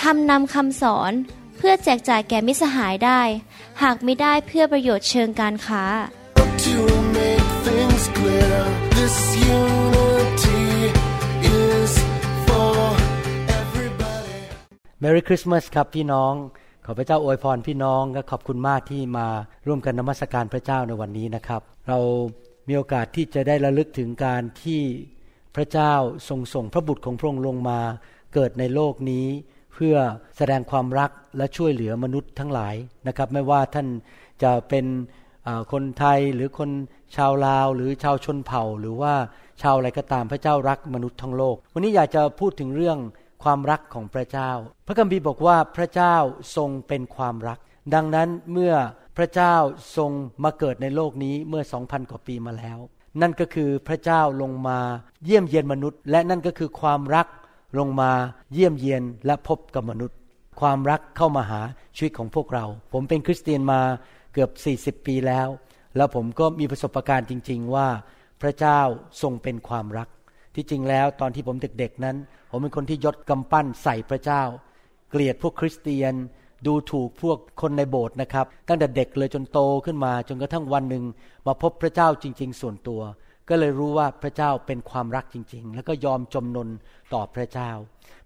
ทำนำคำสอนเพื่อแจกจ่ายแก่มิสหายได้ หากไม่ได้เพื่อประโยชน์เชิงการค้า To make things clear, this unity is for everybody. Merry Christmas ครับพี่น้อง ขอพระเจ้าอวยพรพี่น้องและขอบคุณมากที่มาร่วมกันนมัสการพระเจ้าในวันนี้นะครับ เรามีโอกาสที่จะได้ระลึกถึงการที่พระเจ้าทรงส่งพระบุตรของพระองค์ลงมาเกิดในโลกนี้ เพื่อแสดงความรักและช่วยเหลือมนุษย์ทั้งหลายนะครับ ไม่ว่าท่านจะเป็นคนไทยหรือคนชาวลาว หรือชาวชนเผ่า หรือว่าชาวอะไรก็ตามพระเจ้ารักมนุษย์ทั้งโลก วันนี้อยากจะพูดถึงเรื่องความรักของพระเจ้า พระคัมภีร์บอกว่าพระเจ้าทรงเป็นความรัก ดังนั้นเมื่อพระเจ้าทรงมาเกิดในโลกนี้เมื่อ 2,000 กว่าปีมาแล้ว นั่นก็คือพระเจ้าลงมาเยี่ยมเยียนมนุษย์ และนั่นก็คือความรัก ลงมาเยี่ยมเยียนและพบกับมนุษย์ ความรักเข้ามาหาชีวิตของพวกเรา ผมเป็นคริสเตียนมาเกือบ 40 ปีแล้ว แล้วผมก็มีประสบการณ์จริง ๆ ว่าพระเจ้าทรงเป็นความรัก ที่จริงแล้วตอนที่ผมเด็กๆนั้น ผมเป็นคนที่ยศกำปั้นใส่พระเจ้า เกลียดพวกคริสเตียนดูถูกพวกคนในโบสถ์นะครับ ตั้งแต่เด็กเลยจนโตขึ้นมา จนกระทั่งวันหนึ่งมาพบพระเจ้าจริง ๆ ส่วนตัว ก็เลยรู้ว่าพระเจ้าเป็นความรักจริง ๆ แล้วก็ยอมจำนนต่อพระเจ้า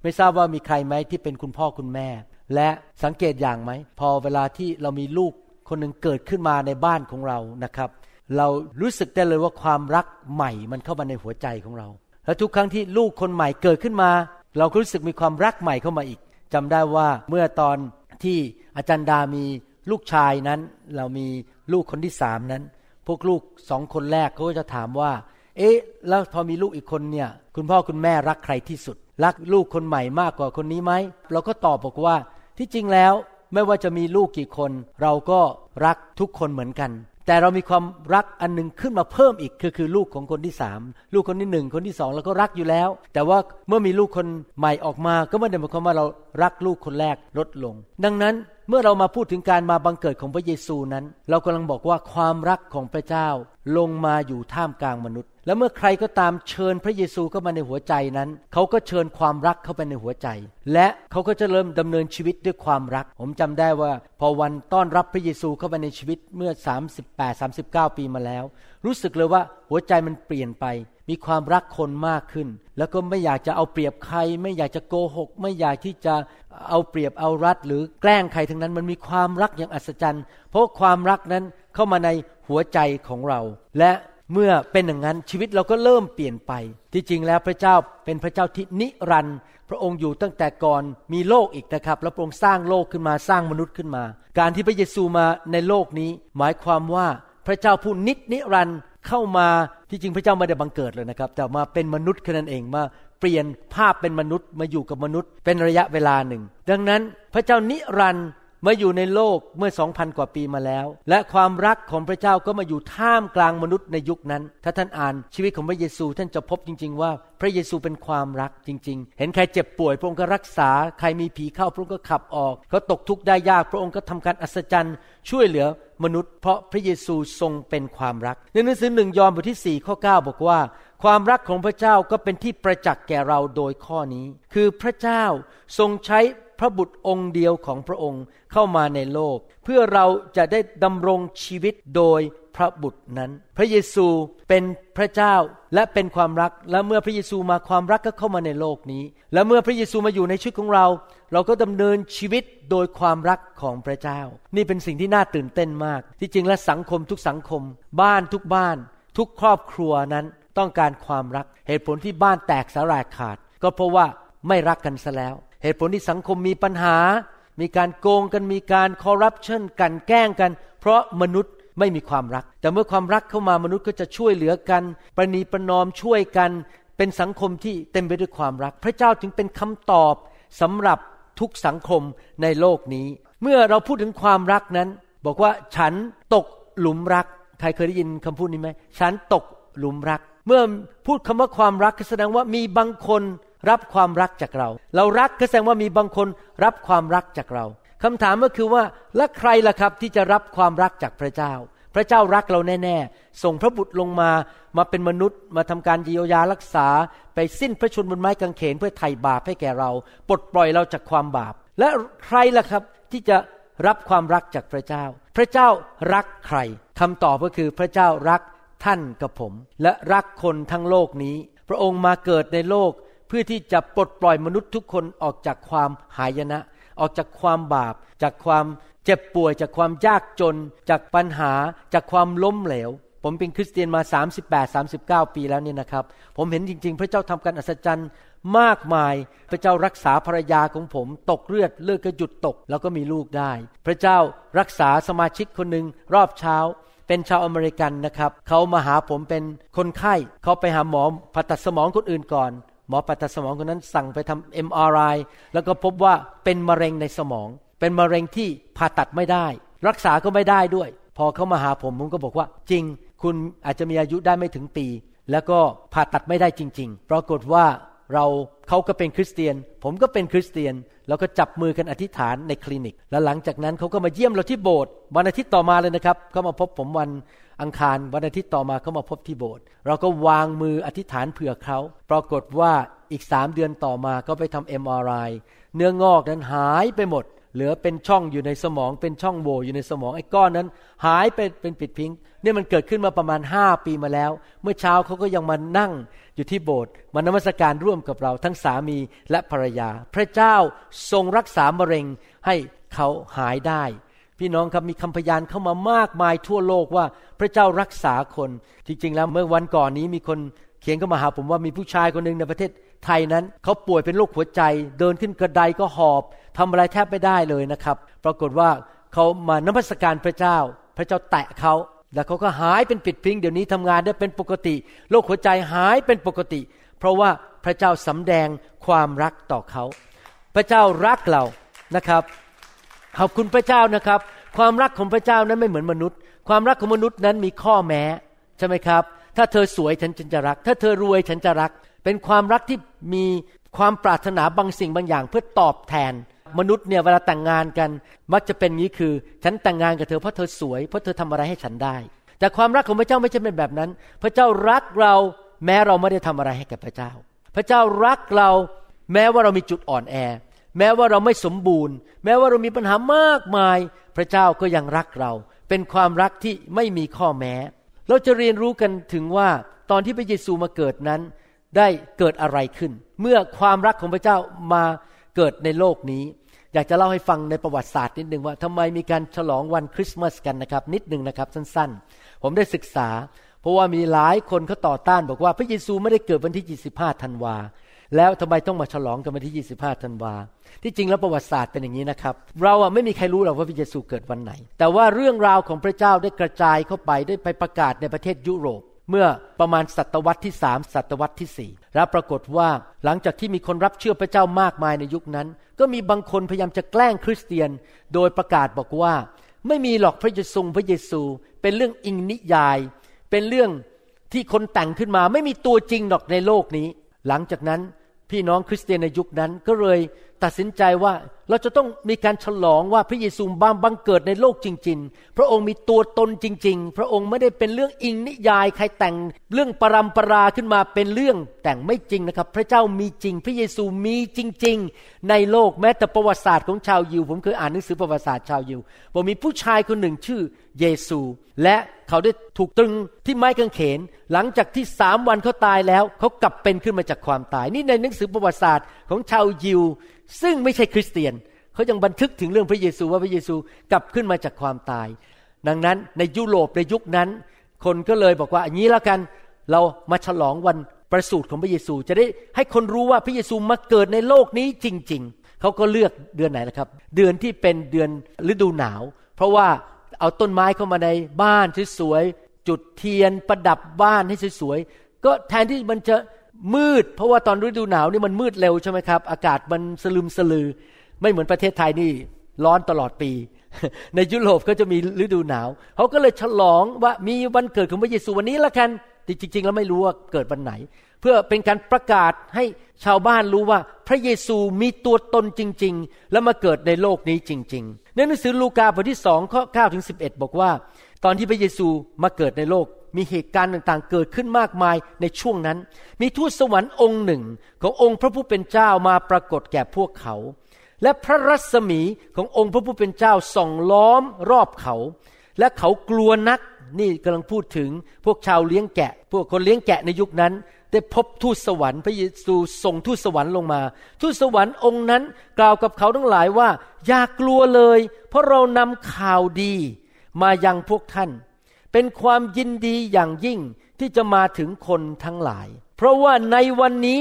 ไม่ทราบว่ามีใครไหมที่เป็นคุณพ่อคุณแม่ และสังเกตอย่างไหม พอเวลาที่เรามีลูกคนหนึ่งเกิดขึ้นมาในบ้านของเรานะครับ เรารู้สึกได้เลยว่าความรักใหม่มันเข้ามาในหัวใจของเรา แล้วทุกครั้งที่ลูกคนใหม่เกิดขึ้นมา เราก็รู้สึกมีความรักใหม่เข้ามาอีกจำได้ว่าเมื่อตอนที่อาจารย์ดามีลูกชายนั้น เรามีลูกคนที่สามนั้น พวกลูกสองคนแรกเขาก็จะถามว่า เอ๊ะ แล้วพอมีลูกอีกคนเนี่ย คุณพ่อคุณแม่รักใครที่สุด รักลูกคนใหม่มากกว่าคนนี้ไหม เราก็ตอบบอกว่า ที่จริงแล้วไม่ว่าจะมีลูกกี่คน เราก็รักทุกคนเหมือนกัน แต่เรามีความรักอันหนึงขึ้นมาเพิ่มอีกคือคือลูกของคนที่สามลูกคนที่หนึ่งคนที่สองเราก็รักอยู่แล้ว แต่ว่าเมื่อมีลูกคนใหม่ออกมา ก็ไม่ได้หมายความว่าเรารักลูกคนแรกลดลง ดังนั้น เมื่อเรามาพูดถึงการมาบังเกิดของพระเยซูนั้น เรากำลังบอกว่าความรักของพระเจ้าลงมาอยู่ท่ามกลางมนุษย์ และเมื่อใครก็ตามเชิญพระเยซูเข้ามาในหัวใจนั้น เขาก็เชิญความรักเข้าไปในหัวใจ และเขาก็จะเริ่มดำเนินชีวิตด้วยความรัก ผมจำได้ว่า พอวันต้อนรับพระเยซูเข้ามาในชีวิตเมื่อ 38 39 ปีมาแล้ว รู้สึกเลยว่าหัวใจมันเปลี่ยนไป มีความรักคนมากขึ้น แล้วก็ไม่อยากจะเอาเปรียบใคร ไม่อยากจะโกหก ไม่อยากที่จะเอาเปรียบเอารัด หรือแกล้งใครทั้งนั้นมันมีความรักอย่างอัศจรรย์ เพราะความรักนั้นเข้ามาในหัวใจของเรา และเมื่อเป็นอย่างนั้นชีวิตเราก็เริ่มเปลี่ยนไป ที่จริงแล้วพระเจ้าเป็นพระเจ้าที่นิรันดร์พระองค์อยู่ตั้งแต่ก่อนมีโลกอีกนะครับ แล้วพระองค์สร้างโลกขึ้นมาสร้างมนุษย์ขึ้นมา การที่พระเยซูมาในโลกนี้ หมายความว่าพระเจ้าผู้นิจนิรันดร์ เข้ามาที่จริงพระเจ้าไม่ได้บังเกิดเลยนะครับ แต่มาเป็นมนุษย์แค่นั้นเองมาเปลี่ยนภาพเป็นมนุษย์มาอยู่กับมนุษย์ เป็นระยะเวลาหนึ่ง ดังนั้นพระเจ้านิรันดร์มาอยู่ในโลกเมื่อสองพันกว่าปีมาแล้ว และความรักของพระเจ้าก็มาอยู่ท่ามกลางมนุษย์ในยุคนั้น ถ้าท่านอ่านชีวิตของพระเยซู ท่านจะพบจริง ๆ ว่าพระเยซูเป็นความรักจริง ๆ เห็นใครเจ็บป่วยพระองค์ก็รักษา ใครมีผีเข้าพระองค์ก็ขับออก เขาตกทุกข์ได้ยากพระองค์ก็ทำการอัศจรรย์ช่วยเหลือ มนุษย์ เพราะพระเยซูทรงเป็นความรัก ในหนังสือหนึ่งยอห์นบทที่4ข้อ9บอกว่า ความรักของพระเจ้าก็เป็นที่ประจักษ์แก่เราโดยข้อนี้ คือพระเจ้าทรงใช้ พระบุตรองค์เดียวของพระองค์เข้ามาในโลก เพื่อเราจะได้ดำรงชีวิตโดยพระบุตรนั้น พระเยซูเป็นพระเจ้าและเป็นความรัก และเมื่อพระเยซูมาความรักก็เข้ามาในโลกนี้ และเมื่อพระเยซูมาอยู่ในชีวิตของเรา เราก็ดำเนินชีวิตโดยความรักของพระเจ้า นี่เป็นสิ่งที่น่าตื่นเต้นมาก ที่จริงและสังคมทุกสังคม บ้านทุกบ้าน ทุกครอบครัวนั้นต้องการความรัก เหตุผลที่บ้านแตกสลายขาด ก็เพราะว่าไม่รักกันซะแล้ว เหตุผลที่สังคมมีปัญหา มีการโกงกันมีการคอร์รัปชันกันแกล้งกัน เพราะมนุษย์ไม่มีความรัก แต่เมื่อความรักเข้ามามนุษย์ก็จะช่วยเหลือกัน ประนีประนอมช่วยกัน เป็นสังคมที่เต็มไปด้วยความรัก พระเจ้าจึงเป็นคำตอบสำหรับทุกสังคมในโลกนี้ เมื่อเราพูดถึงความรักนั้น บอกว่าฉันตกหลุมรัก ใครเคยได้ยินคำพูดนี้ไหมฉันตกหลุมรัก เมื่อพูดคำว่าความรักก็แสดงว่ามีบางคน รับความรักจากเรา เรารักก็แสดงว่ามีบางคนรับความรักจากเราคำถามก็คือว่าและใครล่ะครับที่จะรับความรักจากพระเจ้า พระเจ้ารักเราแน่ ๆ ส่งพระบุตรลงมามาเป็นมนุษย์ มาทำการเยียวยารักษา ไปสิ้นพระชนม์บนไม้กางเขนเพื่อไถ่บาปให้แก่เรา ปลดปล่อยเราจากความบาป และใครล่ะครับที่จะรับความรักจากพระเจ้า พระเจ้ารักใครคำตอบก็คือพระเจ้ารักท่านกับผม และรักคนทั้งโลกนี้ พระองค์มาเกิดในโลก เพื่อที่จะปลดปล่อยมนุษย์ทุกคนออกจากความหายนะ ออกจากความบาป จากความเจ็บป่วย จากความยากจน จากปัญหา จากความล้มเหลว ผมเป็นคริสเตียนมา 38 39 ปีแล้วเนี่ยนะครับ ผมเห็นจริง ๆ พระเจ้าทำการอัศจรรย์มากมาย พระเจ้ารักษาภรรยาของผม ตกเลือดเลือดก็หยุดตก แล้วก็มีลูกได้ พระเจ้ารักษาสมาชิกคนหนึ่งรอบเช้าเป็นชาวอเมริกันนะครับ เขามาหาผมเป็นคนไข้ เขาไปหาหมอผ่าตัดสมองคนอื่นก่อน หมอผ่าตัดสมองคนนั้นสั่งไปทำ MRI แล้วก็พบว่าเป็นมะเร็งในสมอง เป็นมะเร็งที่ผ่าตัดไม่ได้ รักษาก็ไม่ได้ด้วย พอเขามาหาผมผมก็บอกว่า จริง คุณอาจจะมีอายุได้ไม่ถึงปี แล้วก็ผ่าตัดไม่ได้จริง ๆ ปรากฏว่าเราเขาก็เป็นคริสเตียน ผมก็เป็นคริสเตียน แล้วก็จับมือกันอธิษฐานในคลินิก แล้วหลังจากนั้นเขาก็มาเยี่ยมเราที่โบสถ์วันอาทิตย์ต่อมาเลยนะครับเขามาพบผมวัน อังคารวันอาทิตย์ต่อมาเขามาพบที่โบสถ์เราก็วางมืออธิษฐานเผื่อเขา ปรากฏว่าอีกสามเดือนต่อมาก็ไปทำ MRI เนื้องอกนั้นหายไปหมด เหลือเป็นช่องอยู่ในสมองเป็นช่องโหว่อยู่ในสมองไอ้ก้อนนั้น หายไปเป็นปิดพิงเนี่ยมันเกิดขึ้นมาประมาณห้าปีมาแล้ว เมื่อเช้าเขาก็ยังมานั่งอยู่ที่โบสถ์มานมัสการร่วมกับเราทั้งสามีและภรรยา พระเจ้าทรงรักษามะเร็งให้เขาหายได้ พี่น้องครับมีคำพยานเข้ามามากมายทั่วโลกว่าพระเจ้ารักษาคน จริง ๆ แล้วเมื่อวันก่อนนี้มีคนเขียนเข้ามาหาผมว่ามีผู้ชายคนหนึ่งในประเทศไทยนั้นเขาป่วยเป็นโรคหัวใจ เดินขึ้นกระไดก็หอบทำอะไรแทบไม่ได้เลยนะครับ ปรากฏว่าเขามานมัสการพระเจ้า พระเจ้าแตะเขาแล้วเขาก็หายเป็นปิดพิงเดี๋ยวนี้ทำงานได้เป็นปกติโรคหัวใจหายเป็นปกติ เพราะว่าพระเจ้าสำแดงความรักต่อเขา พระเจ้ารักเรานะครับ ขอบคุณพระเจ้านะครับ ความรักของพระเจ้านั้นไม่เหมือนมนุษย์ ความรักของมนุษย์นั้นมีข้อแม้ใช่ไหมครับ ถ้าเธอสวยฉันจะรัก ถ้าเธอรวยฉันจะรัก เป็นความรักที่มีความปรารถนาบางสิ่งบางอย่าง เพื่อตอบแทน มนุษย์เนี่ยเวลาแต่งงานกัน มักจะเป็นงี้คือ ฉันแต่งงานกับเธอเพราะเธอสวยเพราะเธอทำอะไรให้ฉันได้ แต่ความรักของพระเจ้าไม่ใช่เป็นแบบนั้น พระเจ้ารักเราแม้เราไม่ได้ทำอะไรให้กับพระเจ้า พระเจ้ารักเราแม้ว่าเรามีจุดอ่อนแอ แม้ว่าเราไม่สมบูรณ์ แม้ว่าเรามีปัญหามากมาย พระเจ้าก็ยังรักเรา เป็นความรักที่ไม่มีข้อแม้ เราจะเรียนรู้กันถึงว่าตอนที่พระเยซูมาเกิดนั้น ได้เกิดอะไรขึ้น เมื่อความรักของพระเจ้ามาเกิดในโลกนี้ อยากจะเล่าให้ฟังในประวัติศาสตร์นิดหนึ่งว่าทำไมมีการฉลองวันคริสต์มาสกันนะครับ นิดหนึ่งนะครับสั้นๆ ผมได้ศึกษา เพราะว่ามีหลายคนเขาต่อต้านบอกว่าพระเยซูไม่ได้เกิดวันที่ 25 ธันวา แล้วทำไมต้องมาฉลองกันวันที่ 25 ธันวา ที่จริงแล้วประวัติศาสตร์เป็นอย่างนี้นะครับ เราอะไม่มีใครรู้หรอกว่าพระเยซูเกิดวันไหน แต่ว่าเรื่องราวของพระเจ้าได้กระจายเข้าไปได้ไปประกาศในประเทศยุโรป เมื่อประมาณศตวรรษที่สามศตวรรษที่สี่แล้วปรากฏว่าหลังจากที่มีคนรับเชื่อพระเจ้ามากมายในยุคนั้น ก็มีบางคนพยายามจะแกล้งคริสเตียน โดยประกาศบอกว่า ไม่มีหรอกพระเยซูพระเยซู เป็นเรื่องอิงนิยาย เป็นเรื่องที่คนแต่งขึ้นมาไม่มีตัวจริงหรอกในโลกนี้ หลังจากนั้น พี่น้องคริสเตียนในยุคนั้นก็เลย ตัดสินใจว่าเราจะต้องมีการฉลองว่าพระเยซูบ้างบังเกิดในโลกจริง ๆ พระองค์มีตัวตนจริง ๆ พระองค์ไม่ได้เป็นเรื่องอิงนิยายใครแต่งเรื่องปรำปราขึ้นมาเป็นเรื่องแต่งไม่จริงนะครับ พระเจ้ามีจริง พระเยซูมีจริง ๆ ในโลกแม้แต่ประวัติศาสตร์ของชาวยิว ผมเคยอ่านหนังสือประวัติศาสตร์ชาวยิวบอกมีผู้ชายคนหนึ่งชื่อเยซู และเขาได้ถูกตรึงที่ไม้กางเขน หลังจากที่สามวันเขาตายแล้วเขากลับเป็นขึ้นมาจากความตาย นี่ในหนังสือประวัติศาสตร์ของชาวยิว ซึ่งไม่ใช่คริสเตียน เขายังบันทึกถึงเรื่องพระเยซูว่าพระเยซูกลับขึ้นมาจากความตาย ดังนั้นในยุโรปในยุคนั้น คนก็เลยบอกว่าอย่างนี้แล้วกันเรามาฉลองวันประสูติของพระเยซู จะได้ให้คนรู้ว่าพระเยซูมาเกิดในโลกนี้จริง ๆ เขาก็เลือกเดือนไหนล่ะครับ เดือนที่เป็นเดือนฤดูหนาว เพราะว่าเอาต้นไม้เข้ามาในบ้านสวยๆจุดเทียนประดับบ้านให้สวยๆก็แทนที่มันจะ มืด เพราะว่าตอนฤดูหนาวนี่มันมืดเร็วใช่ไหมครับ อากาศมันสลึมสลือ ไม่เหมือนประเทศไทยนี่ร้อนตลอดปี ในยุโรปก็จะมีฤดูหนาวเขาก็เลยฉลองว่ามีวันเกิดของพระเยซูวันนี้ละกันแต่จริงๆแล้วไม่รู้ว่าเกิดวันไหน เพื่อเป็นการประกาศให้ชาวบ้านรู้ว่าพระเยซูมีตัวตนจริง ๆ แล้วมาเกิดในโลกนี้จริง ๆ ในหนังสือลูกาบทที่สองข้อ9ถึง11 บอกว่า ตอนที่พระเยซูมาเกิดในโลก มีเหตุการณ์ต่างๆ เกิดขึ้นมากมายในช่วงนั้น มีทูตสวรรค์องค์หนึ่งขององค์พระผู้เป็นเจ้ามาปรากฏแก่พวกเขา และพระรัศมีขององค์พระผู้เป็นเจ้าส่องล้อมรอบเขา และเขากลัวนักนี่กำลังพูดถึงพวกชาวเลี้ยงแกะ พวกคนเลี้ยงแกะในยุคนั้น ได้พบทูตสวรรค์พระเยซูส่งทูตสวรรค์ลงมา ทูตสวรรค์องค์นั้นกล่าวกับเขาทั้งหลายว่า อย่ากลัวเลย เพราะเรานำข่าวดี มายังพวกท่าน เป็นความยินดีอย่างยิ่งที่จะมาถึงคนทั้งหลาย เพราะว่าในวันนี้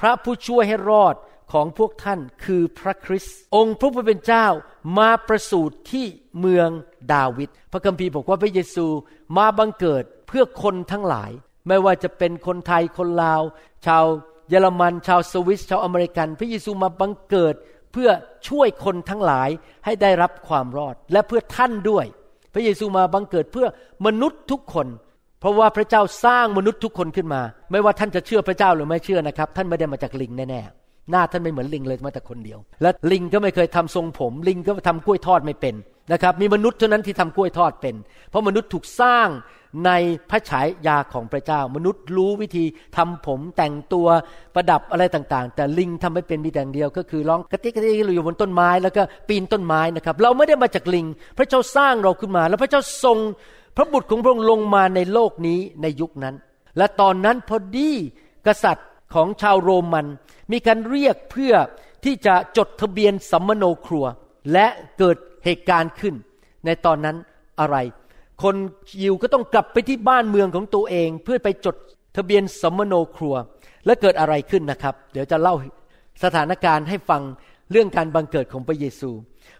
พระผู้ช่วยให้รอดของพวกท่านคือพระคริสต์องค์พระผู้เป็นเจ้ามาประสูติที่เมืองดาวิดพระคัมภีร์บอกว่าพระเยซูมาบังเกิดเพื่อคนทั้งหลาย ไม่ว่าจะเป็นคนไทยคนลาว ชาวเยอรมัน ชาวสวิสชาวอเมริกัน พระเยซูมาบังเกิดเพื่อช่วยคนทั้งหลายให้ได้รับความรอดและเพื่อท่านด้วย พระเยซูมาบังเกิดเพื่อมนุษย์ทุกคน เพราะว่าพระเจ้าสร้างมนุษย์ทุกคนขึ้นมา ไม่ว่าท่านจะเชื่อพระเจ้าหรือไม่เชื่อนะครับ ท่านไม่ได้มาจากลิงแน่ๆหน้าท่านไม่เหมือนลิงเลยมาแต่คนเดียว และลิงก็ไม่เคยทำทรงผม ลิงก็ทำกล้วยทอดไม่เป็น นะครับมีมนุษย์เท่านั้นที่ทำกล้วยทอดเป็น เพราะมนุษย์ถูกสร้างในพระฉายาของพระเจ้า มนุษย์รู้วิธีทำผมแต่งตัวประดับอะไรต่างๆ แต่ลิงทำไม่เป็นมีแต่งเดียว ก็คือร้องกระติกกระติกอยู่บนต้นไม้แล้วก็ปีนต้นไม้นะครับ เราไม่ได้มาจากลิง พระเจ้าสร้างเราขึ้นมา แล้วพระเจ้าทรงพระบุตรของพระองค์ลงมาในโลกนี้ในยุคนั้น และตอนนั้นพอดีกษัตริย์ของชาวโรมัน มีการเรียกเพื่อที่จะจดทะเบียนสัมมโนครัว และเกิดเหตุการณ์ขึ้น ในตอนนั้นอะไร คนยิวก็ต้องกลับไปที่บ้านเมืองของตัวเอง เพื่อไปจดทะเบียนสมมโนครัว และเกิดอะไรขึ้นนะครับ เดี๋ยวจะเล่าสถานการณ์ให้ฟังเรื่องการบังเกิดของพระเยซู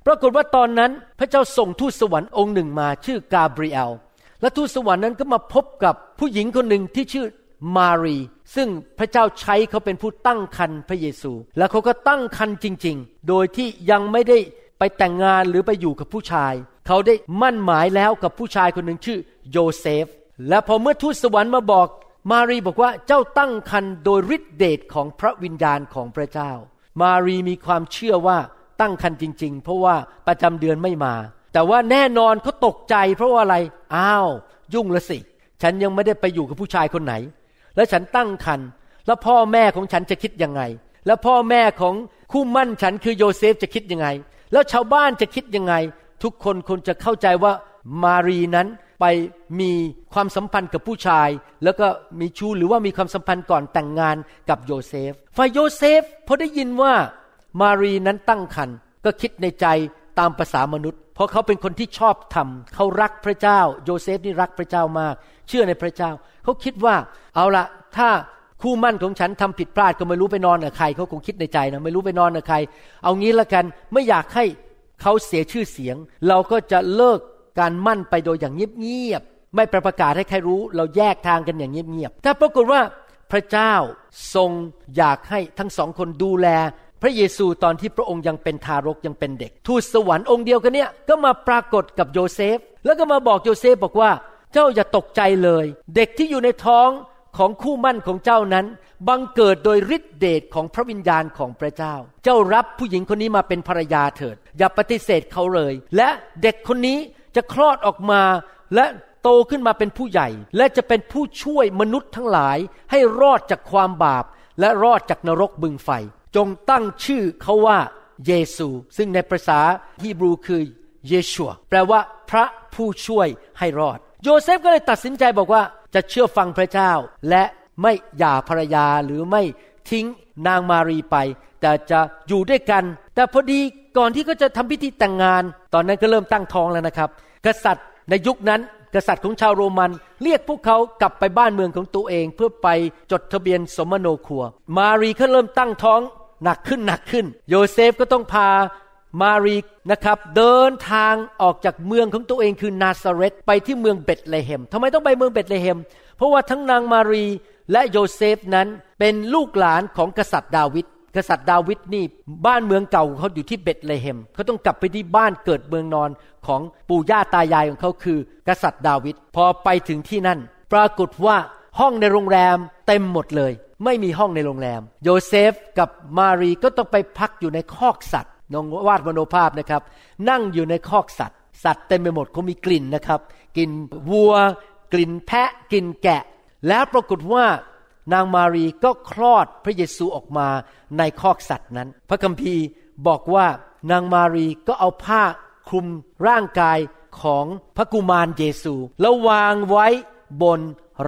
ปรากฏว่าตอนนั้นพระเจ้าส่งทูตสวรรค์องค์หนึ่งมาชื่อกาเบรียล และทูตสวรรค์นั้นก็มาพบกับผู้หญิงคนหนึ่งที่ชื่อมารี ซึ่งพระเจ้าใช้เขาเป็นผู้ตั้งครรภ์พระเยซู และเขาก็ตั้งครรภ์จริง ๆ โดยที่ยังไม่ได้ ไปแต่งงานหรือไปอยู่กับผู้ชาย เขาได้หมั้นหมายแล้วกับผู้ชายคนหนึ่งชื่อโยเซฟ และพอเมื่อทูตสวรรค์มาบอก มารีบอกว่าเจ้าตั้งคันโดยฤทธิเดชของพระวิญญาณของพระเจ้า มารีมีความเชื่อว่าตั้งคันจริง ๆ เพราะว่าประจำเดือนไม่มา แต่ว่าแน่นอนเขาตกใจ เพราะว่าอะไรอ้าว ยุ่งละสิ ฉันยังไม่ได้ไปอยู่กับผู้ชายคนไหน แล้วฉันตั้งคันแล้วพ่อแม่ของฉันจะคิดยังไง แล้วพ่อแม่ของคู่มั่นฉันคือโยเซฟจะคิดยังไง แล้วชาวบ้านจะคิดยังไง ทุกคนคงจะเข้าใจว่ามารีนั้นไปมีความสัมพันธ์กับผู้ชาย แล้วก็มีชู้หรือว่ามีความสัมพันธ์ก่อนแต่งงานกับโยเซฟฝ่ายโยเซฟพอได้ยินว่ามารีนั้นตั้งครรภ์ก็คิดในใจตามภาษามนุษย์ เพราะเขาเป็นคนที่ชอบธรรมเขารักพระเจ้า โยเซฟนี่รักพระเจ้ามาก เชื่อในพระเจ้า เขาคิดว่าเอาละถ้า คู่หมั้นของฉันทำผิดพลาดก็ไม่รู้ไปนอนกับใครเขาคงคิดในใจนะไม่รู้ไปนอนกับใคร เอางี้ละกันไม่อยากให้เขาเสียชื่อเสียง เราก็จะเลิกการหมั้นไปโดยอย่างเงียบๆไม่ประกาศให้ใครรู้ เราแยกทางกันอย่างเงียบๆแต่ปรากฏว่าพระเจ้าทรงอยากให้ทั้งสองคนดูแล พระเยซูตอนที่พระองค์ยังเป็นทารกยังเป็นเด็ก ทูตสวรรค์องค์เดียวกันเนี้ยก็มาปรากฏกับโยเซฟ แล้วก็มาบอกโยเซฟบอกว่า เจ้าอย่าตกใจเลย เด็กที่อยู่ในท้อง ของคู่หมั้นของเจ้านั้น บังเกิดโดยฤทธิเดชของพระวิญญาณของพระเจ้า เจ้ารับผู้หญิงคนนี้มาเป็นภรรยาเถิด อย่าปฏิเสธเขาเลย และเด็กคนนี้จะคลอดออกมาและโตขึ้นมาเป็นผู้ใหญ่ และจะเป็นผู้ช่วยมนุษย์ทั้งหลายให้รอดจากความบาป และรอดจากนรกบึงไฟ จงตั้งชื่อเขาว่าเยซู ซึ่งในภาษาฮีบรูคือเยชัวแปลว่าพระผู้ช่วยให้รอด โยเซฟก็เลยตัดสินใจบอกว่าจะเชื่อฟังพระเจ้า และไม่หย่าภรรยาหรือไม่ทิ้งนางมารีไป แต่จะอยู่ด้วยกัน แต่พอดีก่อนที่เขาจะทำพิธีแต่งงาน ตอนนั้นก็เริ่มตั้งท้องแล้วนะครับ กษัตริย์ในยุคนั้นกษัตริย์ของชาวโรมัน เรียกพวกเขากลับไปบ้านเมืองของตัวเอง เพื่อไปจดทะเบียนสำมะโนครัว มารีเขาเริ่มตั้งท้องหนักขึ้นหนักขึ้น โยเซฟก็ต้องพา มารีนะครับเดินทางออกจากเมืองของตัวเองคือนาซาเรตไปที่เมืองเบธเลเฮมทำไมต้องไปเมืองเบธเลเฮม เพราะว่าทั้งนางมารีและโยเซฟนั้นเป็นลูกหลานของกษัตริย์ดาวิดกษัตริย์ดาวิดนี่บ้านเมืองเก่าเขาอยู่ที่เบธเลเฮมเขาต้องกลับไปที่บ้านเกิดเมืองนอนของปู่ย่าตายายของเขาคือ กษัตริย์ดาวิดพอไปถึงที่นั่น ปรากฏว่าห้องในโรงแรมเต็มหมดเลย ไม่มีห้องในโรงแรม โยเซฟกับมารีก็ต้องไปพักอยู่ในคอกสัตว์ ลองวาดมโนภาพนะครับ นั่งอยู่ในคอกสัตว์ สัตว์เต็มไปหมดเขามีกลิ่นนะครับกลิ่นวัว กลิ่นแพะกลิ่นแกะ แล้วปรากฏว่านางมารีก็คลอดพระเยซูออกมาในคอกสัตว์นั้น พระคัมภีร์บอกว่านางมารีก็เอาผ้าคลุมร่างกายของพระกุมารเยซู แล้ววางไว้บน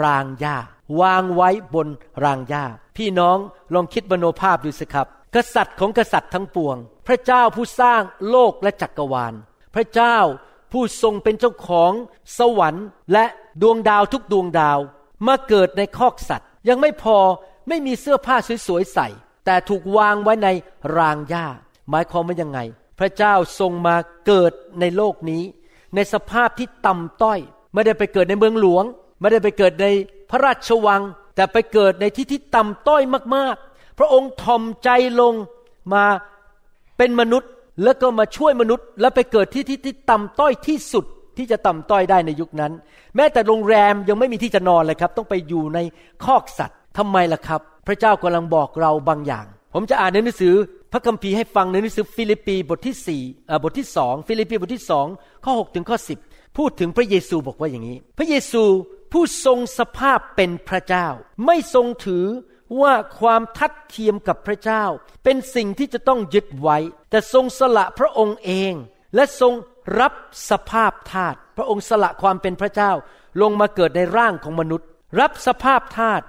รางหญ้า วางไว้บนรางหญ้า พี่น้องลองคิดมโนภาพดูสิครับ กษัตริย์ของกษัตริย์ทั้งปวง พระเจ้าผู้สร้างโลกและจักรวาล พระเจ้าผู้ทรงเป็นเจ้าของสวรรค์และดวงดาวทุกดวงดาว มาเกิดในคอกสัตว์ ยังไม่พอไม่มีเสื้อผ้าสวยๆใส่ แต่ถูกวางไว้ในรางหญ้า หมายความว่ายังไง พระเจ้าทรงมาเกิดในโลกนี้ ในสภาพที่ต่ำต้อย ไม่ได้ไปเกิดในเมืองหลวง ไม่ได้ไปเกิดในพระราชวัง แต่ไปเกิดในที่ที่ต่ำต้อยมากๆ พระองค์ถ่อมใจลงมา เป็นมนุษย์แล้วก็มาช่วยมนุษย์ แล้วไปเกิดที่ที่ที่ต่ำต้อยที่สุดที่จะต่ำต้อยได้ในยุคนั้น แม้แต่โรงแรมยังไม่มีที่จะนอนเลยครับ ต้องไปอยู่ในคอกสัตว์ทำไมล่ะครับ พระเจ้ากำลังบอกเราบางอย่าง ผมจะอ่านในหนังสือ พระคัมภีร์ให้ฟังในหนังสือฟิลิปปีบทที่สี่บทที่สองฟิลิปปีบทที่สองข้อหกถึงข้อสิบพูดถึงพระเยซูบอกว่าอย่างนี้ พระเยซูผู้ทรงสภาพเป็นพระเจ้า ไม่ทรงถือ ว่าความทัดเทียมกับพระเจ้า เป็นสิ่งที่จะต้องยึดไว้ แต่ทรงสละพระองค์เอง และทรงรับสภาพทาสพระองค์สละความเป็นพระเจ้า ลงมาเกิดในร่างของมนุษย์ รับสภาพทาส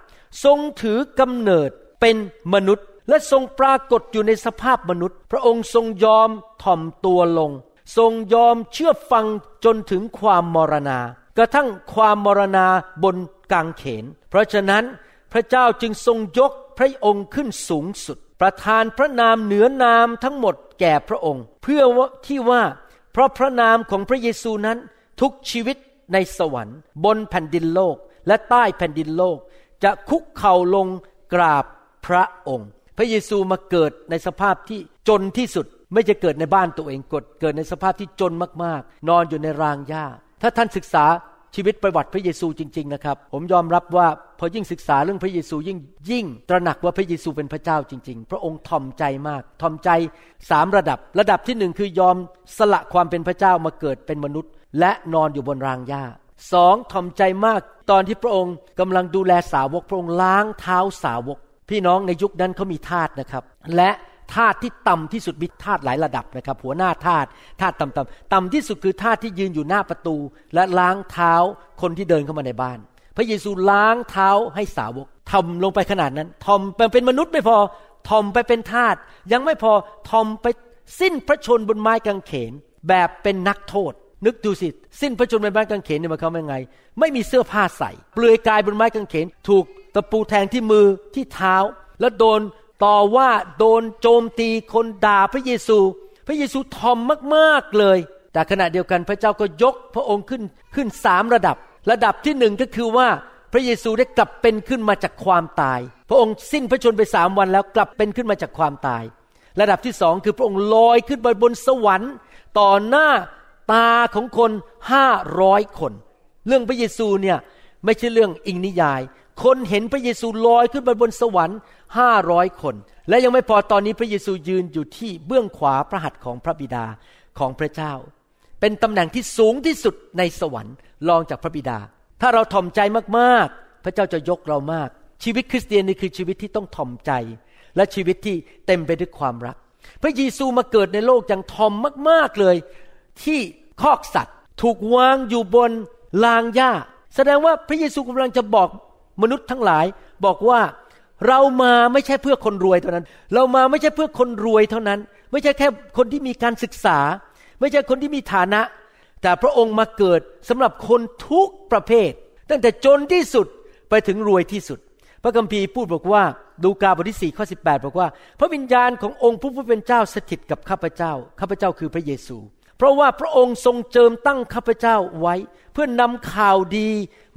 ทรงถือกำเนิดเป็นมนุษย์ และทรงปรากฏอยู่ในสภาพมนุษย์ พระองค์ทรงยอมถ่อมตัวลง ทรงยอมเชื่อฟังจนถึงความมรณา กระทั่งความมรณาบนกางเขน เพราะฉะนั้น พระเจ้าจึงทรงยกพระองค์ขึ้นสูงสุด ประทานพระนามเหนือนามทั้งหมดแก่พระองค์ เพื่อที่ว่า เพราะพระนามของพระเยซูนั้นทุกชีวิตในสวรรค์ บนแผ่นดินโลกและใต้แผ่นดินโลก จะคุกเข่าลงกราบพระองค์ พระเยซูมาเกิดในสภาพที่จนที่สุดไม่จะเกิดในบ้านตัวเองกดเกิดในสภาพที่จนมากๆ นอนอยู่ในรางหญ้า ถ้าท่านศึกษา ชีวิตประวัติพระเยซูจริง ๆ นะครับ ผมยอมรับว่าพอยิ่งศึกษาเรื่องพระเยซูยิ่งยิ่ง ตระหนักว่าพระเยซูเป็นพระเจ้าจริง ๆ พระองค์ทอมใจมากทอมใจสามระดับ ระดับที่หนึ่งคือยอมสละความเป็นพระเจ้ามาเกิดเป็นมนุษย์ และนอนอยู่บนรางหญ้าสองทอมใจมากตอนที่พระองค์กำลังดูแลสาวกพระองค์ล้างเท้าสาวก พี่น้องในยุคนั้นเขามีทาสนะครับ และ ทาสที่ต่ำที่สุดมีทาสหลายระดับนะครับ หัวหน้าทาสทาสต่ำๆต่ำที่สุดคือทาสที่ยืนอยู่หน้าประตู และล้างเท้าคนที่เดินเข้ามาในบ้าน พระเยซูล้างเท้าให้สาวกทอมลงไปขนาดนั้น ทอมเป็นมนุษย์ไม่พอ ทอมไปเป็นทาสยังไม่พอ ทอมไปสิ้นพระชนบนไม้กางเขน แบบเป็นนักโทษ นึกดูสิ สิ้นพระชนบนไม้กางเขนเนี่ยมันเขาเป็นไง ไม่มีเสื้อผ้าใส่ เปลือยกายบนไม้กางเขน ถูกตะปูแทงที่มือที่เท้า แล้วโดน ต่อว่าโดนโจมตีคนด่าพระเยซู พระเยซูทอมมากๆเลย แต่ขณะเดียวกันพระเจ้าก็ยกพระองค์ขึ้นขึ้นสามระดับ ระดับที่หนึ่งก็คือว่าพระเยซูได้กลับเป็นขึ้นมาจากความตาย พระองค์สิ้นพระชนไปสามวันแล้วกลับเป็นขึ้นมาจากความตาย ระดับที่สองคือพระองค์ลอยขึ้นไปบนสวรรค์ ต่อหน้าตาของคนห้าร้อยคน เรื่องพระเยซูเนี่ยไม่ใช่เรื่องอิงนิยาย คนเห็นพระเยซูลอยขึ้นไปบนสวรรค์ห้าร้อยคน และยังไม่พอตอนนี้พระเยซูยืนอยู่ที่เบื้องขวาพระหัตถ์ของพระบิดาของพระเจ้า เป็นตำแหน่งที่สูงที่สุดในสวรรค์รองจากพระบิดา ถ้าเราถ่อมใจมากๆ พระเจ้าจะยกเรามาก ชีวิตคริสเตียนนี่คือชีวิตที่ต้องถ่อมใจ และชีวิตที่เต็มไปด้วยความรัก พระเยซูมาเกิดในโลกอย่างทอมมากๆเลย ที่คอกสัตว์ ถูกวางอยู่บนลางหญ้า แสดงว่าพระเยซูกำลังจะบอก มนุษย์ทั้งหลายบอกว่าเรามาไม่ใช่เพื่อคนรวยเท่านั้น เรามาไม่ใช่เพื่อคนรวยเท่านั้น ไม่ใช่แค่คนที่มีการศึกษา ไม่ใช่คนที่มีฐานะ แต่พระองค์มาเกิดสำหรับคนทุกประเภท ตั้งแต่จนที่สุดไปถึงรวยที่สุด พระคัมภีร์พูดบอกว่าดูกาบทที่4ข้อ18บแปดบอกว่า พระวิญญาณขององค์ผู้ผู้เป็นเจ้าสถิตกับข้าพเจ้า ข้าพเจ้าคือพระเยซู เพราะว่าพระองค์ทรงเจิมตั้งข้าพเจ้าไว้ เพื่อนนำข่าวดี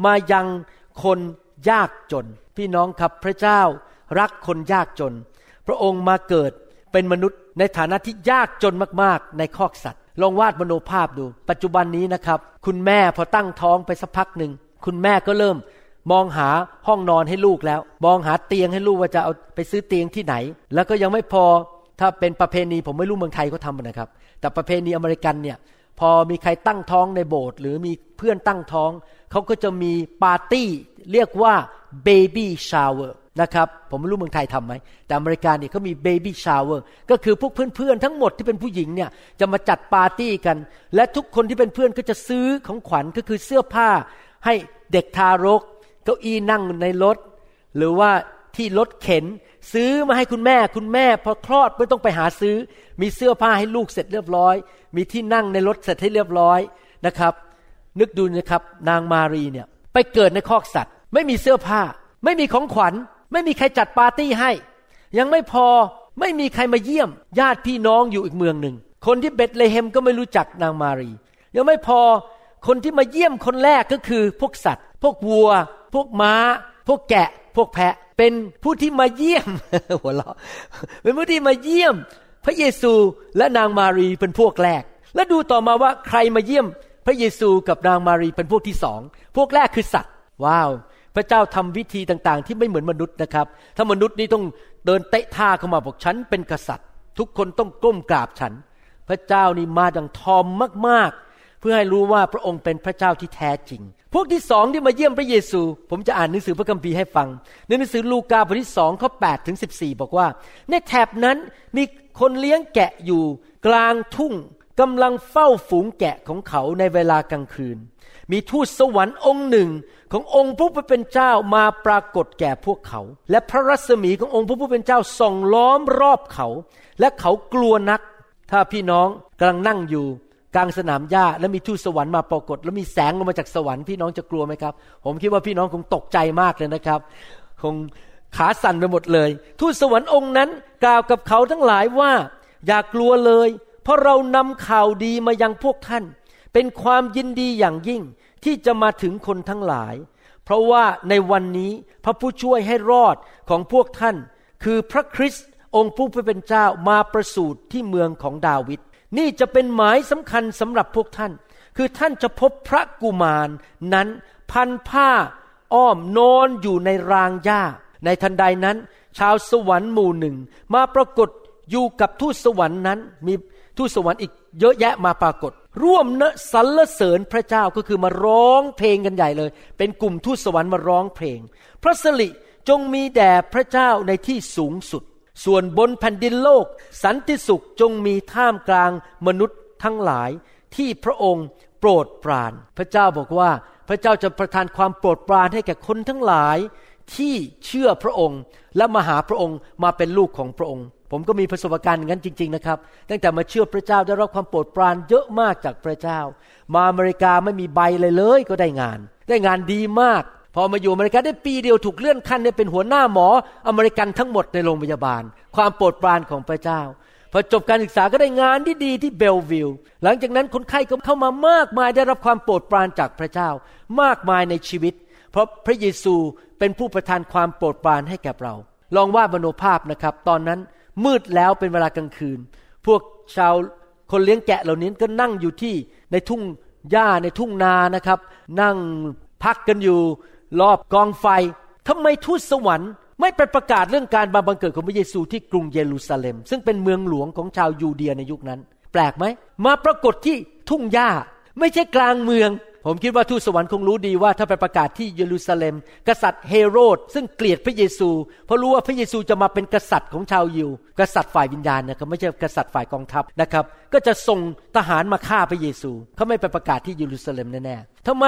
มายังคน ยากจน พี่น้องครับพระเจ้ารักคนยากจน พระองค์มาเกิดเป็นมนุษย์ในฐานะที่ยากจนมากๆ ในคอกสัตว์ ลองวาดมโนภาพดู ปัจจุบันนี้นะครับ คุณแม่พอตั้งท้องไปสักพักหนึ่ง คุณแม่ก็เริ่มมองหาห้องนอนให้ลูกแล้ว มองหาเตียงให้ลูกว่าจะเอาไปซื้อเตียงที่ไหน แล้วก็ยังไม่พอถ้าเป็นประเพณีผมไม่รู้เมืองไทยเขาทำนะครับ แต่ประเพณีอเมริกันเนี่ย พอมีใครตั้งท้องในโบสถ์หรือมีเพื่อนตั้งท้อง เขาก็จะมีปาร์ตี้เรียกว่า baby shower นะครับผมไม่รู้เมืองไทยทำไหม แต่อเมริกาเนี่ยเขามี baby shower ก็คือพวกเพื่อนๆทั้งหมดที่เป็นผู้หญิงเนี่ยจะมาจัดปาร์ตี้กัน และทุกคนที่เป็นเพื่อนก็จะซื้อของขวัญก็คือเสื้อผ้า ให้เด็กทารก เก้าอี้นั่งในรถ หรือว่าที่รถเข็น ซื้อมาให้คุณแม่คุณแม่ พอคลอดไม่ต้องไปหาซื้อ มีเสื้อผ้าให้ลูกเสร็จเรียบร้อย มีที่นั่งในรถเสร็จให้เรียบร้อยนะครับ นึกดูนะครับ นางมารีเนี่ยไปเกิดในคอกสัตว์ ไม่มีเสื้อผ้า ไม่มีของขวัญ ไม่มีใครจัดปาร์ตี้ให้ ยังไม่พอไม่มีใครมาเยี่ยม ญาติพี่น้องอยู่อีกเมืองหนึ่งคนที่เบตเลเฮมก็ไม่รู้จักนางมารี ยังไม่พอคนที่มาเยี่ยมคนแรกก็คือพวกสัตว์ พวกวัว พวกม้า พวกแกะ พวกแพะ เป็นผู้ที่มาเยี่ยมหัวเราะเป็นผู้ที่มาเยี่ยม พระเยซูและนางมารีเป็นพวกแรก และดูต่อมาว่าใครมาเยี่ยม พระเยซูกับนางมารีเป็นพวกที่สองพวกแรกคือสัตว์ว้าว พระเจ้าทำวิธีต่างๆ ที่ไม่เหมือนมนุษย์นะครับ ถ้ามนุษย์นี่ต้องเดินเตะท่าเข้ามาบอกฉันเป็นกษัตริย์ ทุกคนต้องก้มกราบฉัน พระเจ้านี่มาดังทอมมากๆ เพื่อให้รู้ว่าพระองค์เป็นพระเจ้าที่แท้จริง พวกที่สองที่มาเยี่ยมพระเยซู ผมจะอ่านหนังสือพระคัมภีร์ให้ฟัง ในหนังสือลูกาบทที่สองข้อแปดถึงสิบสี่บอกว่า ในแถบนั้นมีคนเลี้ยงแกะอยู่กลางทุ่งกำลังเฝ้าฝูงแกะของเขาในเวลากลางคืน มีทูตสวรรค์องค์หนึ่งขององค์พระผู้เป็นเจ้ามาปรากฏแก่พวกเขา และพระรัศมีขององค์พระผู้เป็นเจ้าส่องล้อมรอบเขา และเขากลัวนัก ถ้าพี่น้องกำลังนั่งอยู่ กลางสนามหญ้าแล้วมีทูตสวรรค์มาปรากฏ แล้วมีแสงลงมาจากสวรรค์พี่น้องจะกลัวไหมครับ ผมคิดว่าพี่น้องคงตกใจมากเลยนะครับ คงขาสั่นไปหมดเลย ทูตสวรรค์องค์นั้นกล่าวกับเขาทั้งหลายว่า อย่ากลัวเลย เพราะเรานำข่าวดีมายังพวกท่าน เป็นความยินดีอย่างยิ่งที่จะมาถึงคนทั้งหลาย เพราะว่าในวันนี้พระผู้ช่วยให้รอดของพวกท่าน คือพระคริสต์องค์ผู้เป็นเจ้ามาประสูติที่เมืองของดาวิด นี่จะเป็นหมายสำคัญสำหรับพวกท่าน คือท่านจะพบพระกุมารนั้นพันผ้าอ้อมนอนอยู่ในรางหญ้า ในทันใดนั้น ชาวสวรรค์หมู่หนึ่ง มาปรากฏอยู่กับทูตสวรรค์นั้น มีทูตสวรรค์อีกเยอะแยะมาปรากฏ ร่วมเนสรรเสริญพระเจ้าก็คือมาร้องเพลงกันใหญ่เลย เป็นกลุ่มทูตสวรรค์มาร้องเพลง พระสิริจงมีแด่พระเจ้าในที่สูงสุด ส่วนบนแผ่นดินโลก สันติสุขจงมีท่ามกลางมนุษย์ทั้งหลายที่พระองค์โปรดปราน พระเจ้าบอกว่าพระเจ้าจะประทานความโปรดปรานให้แก่คนทั้งหลายที่เชื่อพระองค์ และมาหาพระองค์มาเป็นลูกของพระองค์ ผมก็มีประสบการณ์อย่างนั้นจริง ๆนะครับ ตั้งแต่มาเชื่อพระเจ้าได้รับความโปรดปรานเยอะมากจากพระเจ้า มาอเมริกาไม่มีใบเลยเลยก็ได้งาน ได้งานดีมาก พอมาอยู่อเมริกาได้ปีเดียวถูกเลื่อนขั้นเนี่ยเป็นหัวหน้าหมออเมริกันทั้งหมดในโรงพยาบาล ความโปรดปรานของพระเจ้าพอจบการศึกษาก็ได้งานที่ดีที่เบลวิลหลังจากนั้นคนไข้ก็เข้ามามากมายได้รับความโปรดปรานจากพระเจ้า มากมายในชีวิต เพราะพระเยซูเป็นผู้ประทานความโปรดปรานให้แก่เรา ลองวาดมโนภาพนะครับ ตอนนั้นมืดแล้วเป็นเวลากลางคืน พวกชาวคนเลี้ยงแกะเหล่านี้ก็นั่งอยู่ที่ในทุ่งหญ้าในทุ่งนานะครับ นั่งพักกันอยู่ รอบกองไฟทำไมทูตสวรรค์ ไม่ไปประกาศเรื่องการมาบังเกิดของพระเยซูที่กรุงเยรูซาเล็ม ซึ่งเป็นเมืองหลวงของชาวยูเดียในยุคนั้น แปลกไหมมาปรากฏที่ทุ่งหญ้า ไม่ใช่กลางเมือง ผมคิดว่าทูตสวรรค์คงรู้ดีว่าถ้าไปประกาศที่เยรูซาเล็ม กษัตริย์เฮโรด ซึ่งเกลียดพระเยซู เพราะรู้ว่าพระเยซูจะมาเป็นกษัตริย์ของชาวยิว กษัตริย์ฝ่ายวิญญาณนะครับไม่ใช่กษัตริย์ฝ่ายกองทัพนะครับ ก็จะส่งทหารมาฆ่าพระเยซูเขาไม่ไปประกาศที่เยรูซาเล็มแน่ๆทำไม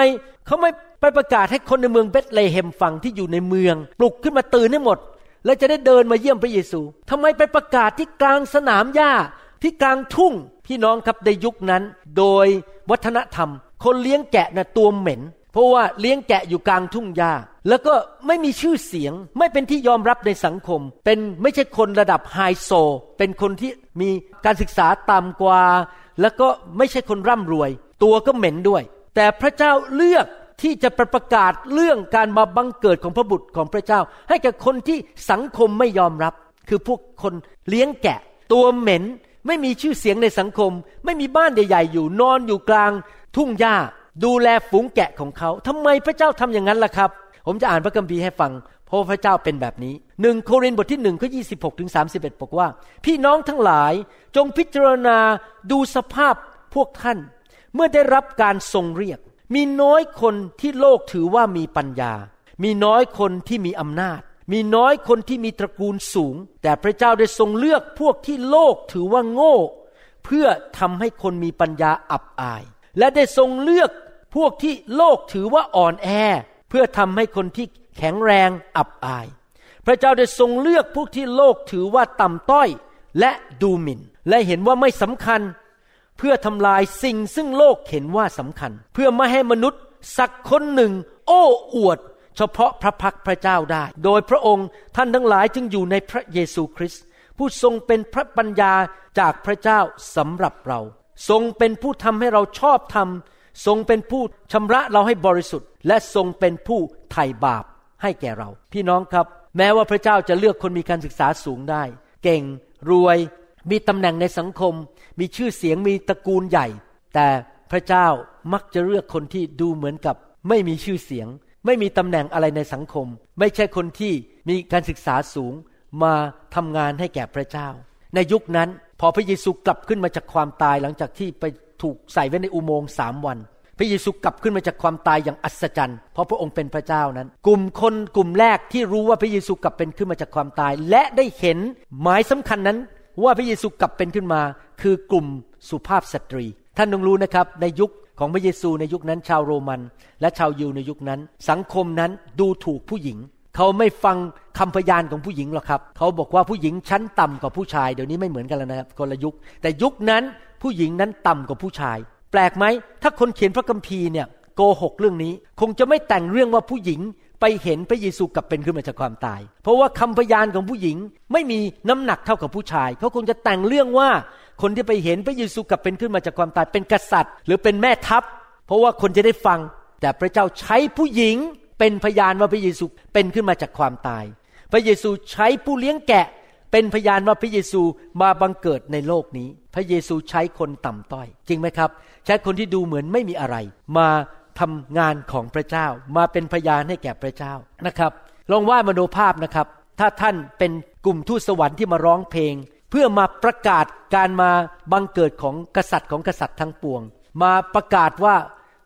เขาไม่ไปประกาศให้คนในเมืองเบธเลเฮมฟังที่อยู่ในเมือง ปลุกขึ้นมาตื่นให้หมด แล้วจะได้เดินมาเยี่ยมพระเยซูทำไมไปประกาศที่กลางสนามหญ้าที่กลางทุ่งพี่น้องครับในยุคนั้น โดยวัฒนธรรม คนเลี้ยงแกะนะตัวเหม็น เพราะว่าเลี้ยงแกะอยู่กลางทุ่งหญ้า แล้วก็ไม่มีชื่อเสียง ไม่เป็นที่ยอมรับในสังคม เป็นไม่ใช่คนระดับไฮโซ เป็นคนที่มีการศึกษาต่ำกว่า แล้วก็ไม่ใช่คนร่ำรวย ตัวก็เหม็นด้วย แต่พระเจ้าเลือกที่จะประกาศเรื่องการมาบังเกิดของพระบุตรของพระเจ้า ให้กับคนที่สังคมไม่ยอมรับ คือพวกคนเลี้ยงแกะ ตัวเหม็นไม่มีชื่อเสียงในสังคม ไม่มีบ้านใหญ่ๆอยู่นอนอยู่กลาง ทุ่งหญ้าดูแลฝูงแกะของเขาทำไมพระเจ้าทำอย่างนั้นล่ะครับ ผมจะอ่านพระคัมภีร์ให้ฟัง เพราะพระเจ้าเป็นแบบนี้หนึ่งโครินธ์บทที่หนึ่งข้อยี่สิบหกถึงสาสิบเอ็ดบอกว่า พี่น้องทั้งหลายจงพิจารณาดูสภาพพวกท่าน เมื่อได้รับการทรงเรียก มีน้อยคนที่โลกถือว่ามีปัญญา มีน้อยคนที่มีอำนาจ มีน้อยคนที่มีตระกูลสูง แต่พระเจ้าได้ทรงเลือกพวกที่โลกถือว่าโง่ เพื่อทำให้คนมีปัญญาอับอาย และได้ทรงเลือกพวกที่โลกถือว่าอ่อนแอ เพื่อทำให้คนที่แข็งแรงอับอาย พระเจ้าได้ทรงเลือกพวกที่โลกถือว่าต่ำต้อยและดูหมิ่น และเห็นว่าไม่สำคัญ เพื่อทำลายสิ่งซึ่งโลกเห็นว่าสำคัญ เพื่อไม่ให้มนุษย์สักคนหนึ่ง โอ้อวด เฉพาะพระพักพระเจ้าได้ โดยพระองค์ท่านทั้งหลายจึงอยู่ในพระเยซูคริสต์ผู้ทรงเป็นพระปัญญาจากพระเจ้าสำหรับเรา ทรงเป็นผู้ทำให้เราชอบธรรม ทรงเป็นผู้ชำระเราให้บริสุทธิ์ และทรงเป็นผู้ไถ่บาปให้แก่เรา พี่น้องครับ แม้ว่าพระเจ้าจะเลือกคนมีการศึกษาสูงได้ เก่งรวย มีตำแหน่งในสังคม มีชื่อเสียงมีตระกูลใหญ่ แต่พระเจ้ามักจะเลือกคนที่ดูเหมือนกับ ไม่มีชื่อเสียง ไม่มีตำแหน่งอะไรในสังคม ไม่ใช่คนที่มีการศึกษาสูงมาทำงานให้แก่พระเจ้า ในยุคนั้น พอพระเยซูกลับขึ้นมาจากความตายหลังจากที่ไปถูกใส่ไว้ในอุโมงค์สามวัน พระเยซูกลับขึ้นมาจากความตายอย่างอัศจรรย์ เพราะพระองค์เป็นพระเจ้านั้น กลุ่มคนกลุ่มแรกที่รู้ว่าพระเยซูกลับเป็นขึ้นมาจากความตาย และได้เห็นหมายสำคัญนั้น ว่าพระเยซูกลับเป็นขึ้นมา คือกลุ่มสุภาพสตรี ท่านต้องรู้นะครับในยุคของพระเยซูในยุคนั้นชาวโรมัน และชาวยิวในยุคนั้น สังคมนั้นดูถูกผู้หญิง เขาไม่ฟังคำพยานของผู้หญิงหรอกครับ เขาบอกว่าผู้หญิงชั้นต่ำกว่าผู้ชาย เดี๋ยวนี้ไม่เหมือนกันแล้วนะครับคนละยุค แต่ยุคนั้นผู้หญิงนั้นต่ำกว่าผู้ชาย แปลกไหม ถ้าคนเขียนพระคัมภีร์เนี่ยโกหกเรื่องนี้ คงจะไม่แต่งเรื่องว่าผู้หญิงไปเห็นพระเยซูกลับเป็นขึ้นมาจากความตาย เพราะว่าคำพยานของผู้หญิงไม่มีน้ำหนักเท่ากับผู้ชาย เขาคงจะแต่งเรื่องว่าคนที่ไปเห็นพระเยซูกลับเป็นขึ้นมาจากความตายเป็นกษัตริย์ หรือเป็นแม่ทัพ เพราะว่าคนจะได้ฟัง แต่พระเจ้าใช้ผู้หญิง เป็นพยานว่าพระเยซูเป็นขึ้นมาจากความตาย พระเยซูใช้ผู้เลี้ยงแกะ เป็นพยานว่าพระเยซูมาบังเกิดในโลกนี้ พระเยซูใช้คนต่ำต้อย จริงไหมครับ ใช้คนที่ดูเหมือนไม่มีอะไร มาทำงานของพระเจ้า มาเป็นพยานให้แก่พระเจ้านะครับ ลองว่ามโนภาพนะครับ ถ้าท่านเป็นกลุ่มทูตสวรรค์ที่มาร้องเพลง เพื่อมาประกาศการมาบังเกิดของกษัตริย์ของกษัตริย์ทั้งปวง มาประกาศว่า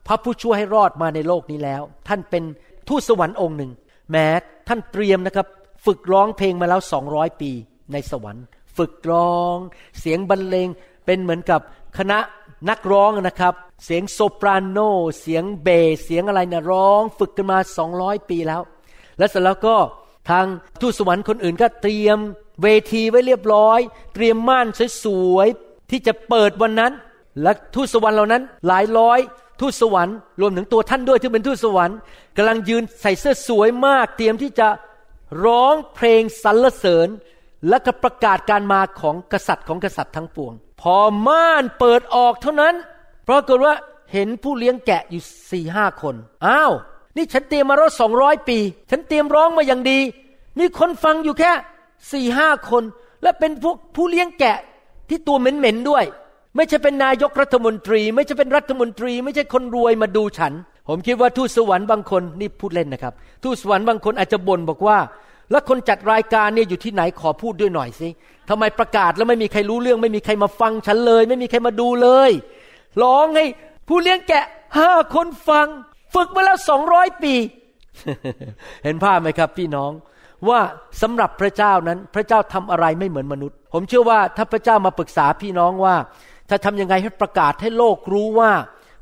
พระผู้ช่วยให้รอดมาในโลกนี้แล้ว ท่านเป็น ทูตสวรรค์องค์หนึ่ง แม้ท่านเตรียมนะครับ ฝึกร้องเพลงมาแล้วสองร้อยปีในสวรรค์ ฝึกร้อง เสียงบรรเลงเป็นเหมือนกับคณะนักร้องนะครับ เสียงโซปราโน เสียงเบสเสียงอะไรนะร้อง ฝึกกันมาสองร้อยปีแล้ว และเสร็จแล้วก็ทางทูตสวรรค์คนอื่นก็เตรียมเวทีไว้เรียบร้อย เตรียมม่านสวยๆที่จะเปิดวันนั้น และทูตสวรรค์เหล่านั้นหลายร้อย ทูตสวรรค์รวมถึงตัวท่านด้วยที่เป็นทูตสวรรค์กำลังยืนใส่เสื้อสวยมาก เตรียมที่จะร้องเพลงสรรเสริญ และก็ประกาศการมาของกษัตริย์ของกษัตริย์ทั้งปวง พอม่านเปิดออกเท่านั้นปรากฏว่าเห็นผู้เลี้ยงแกะอยู่สี่ห้าคนอ้าวนี่ฉันเตรียมมารถสองร้อยปี ฉันเตรียมร้องมาอย่างดี มีคนฟังอยู่แค่สี่ห้าคน และเป็นพวกผู้เลี้ยงแกะที่ตัวเหม็นๆด้วย ไม่ใช่เป็นนายกรัฐมนตรี ไม่ใช่เป็นรัฐมนตรี ไม่ใช่คนรวยมาดูฉัน ผมคิดว่าทูตสวรรค์บางคนนี่พูดเล่นนะครับ ทูตสวรรค์บางคนอาจจะบ่นบอกว่า แล้วคนจัดรายการเนี่ยอยู่ที่ไหนขอพูดด้วยหน่อยสิทำไมประกาศแล้วไม่มีใครรู้เรื่อง ไม่มีใครมาฟังฉันเลย ไม่มีใครมาดูเลยร้องให้ผู้เลี้ยงแกะห้าคนฟัง ฝึกมาแล้วสองร้อยปี เห็นภาพไหมครับพี่น้องว่าสำหรับพระเจ้านั้นพระเจ้าทำอะไรไม่เหมือนมนุษย์ ผมเชื่อว่าถ้าพระเจ้ามาปรึกษาพี่น้องว่า จะทำยังไงให้ประกาศให้โลกรู้ว่า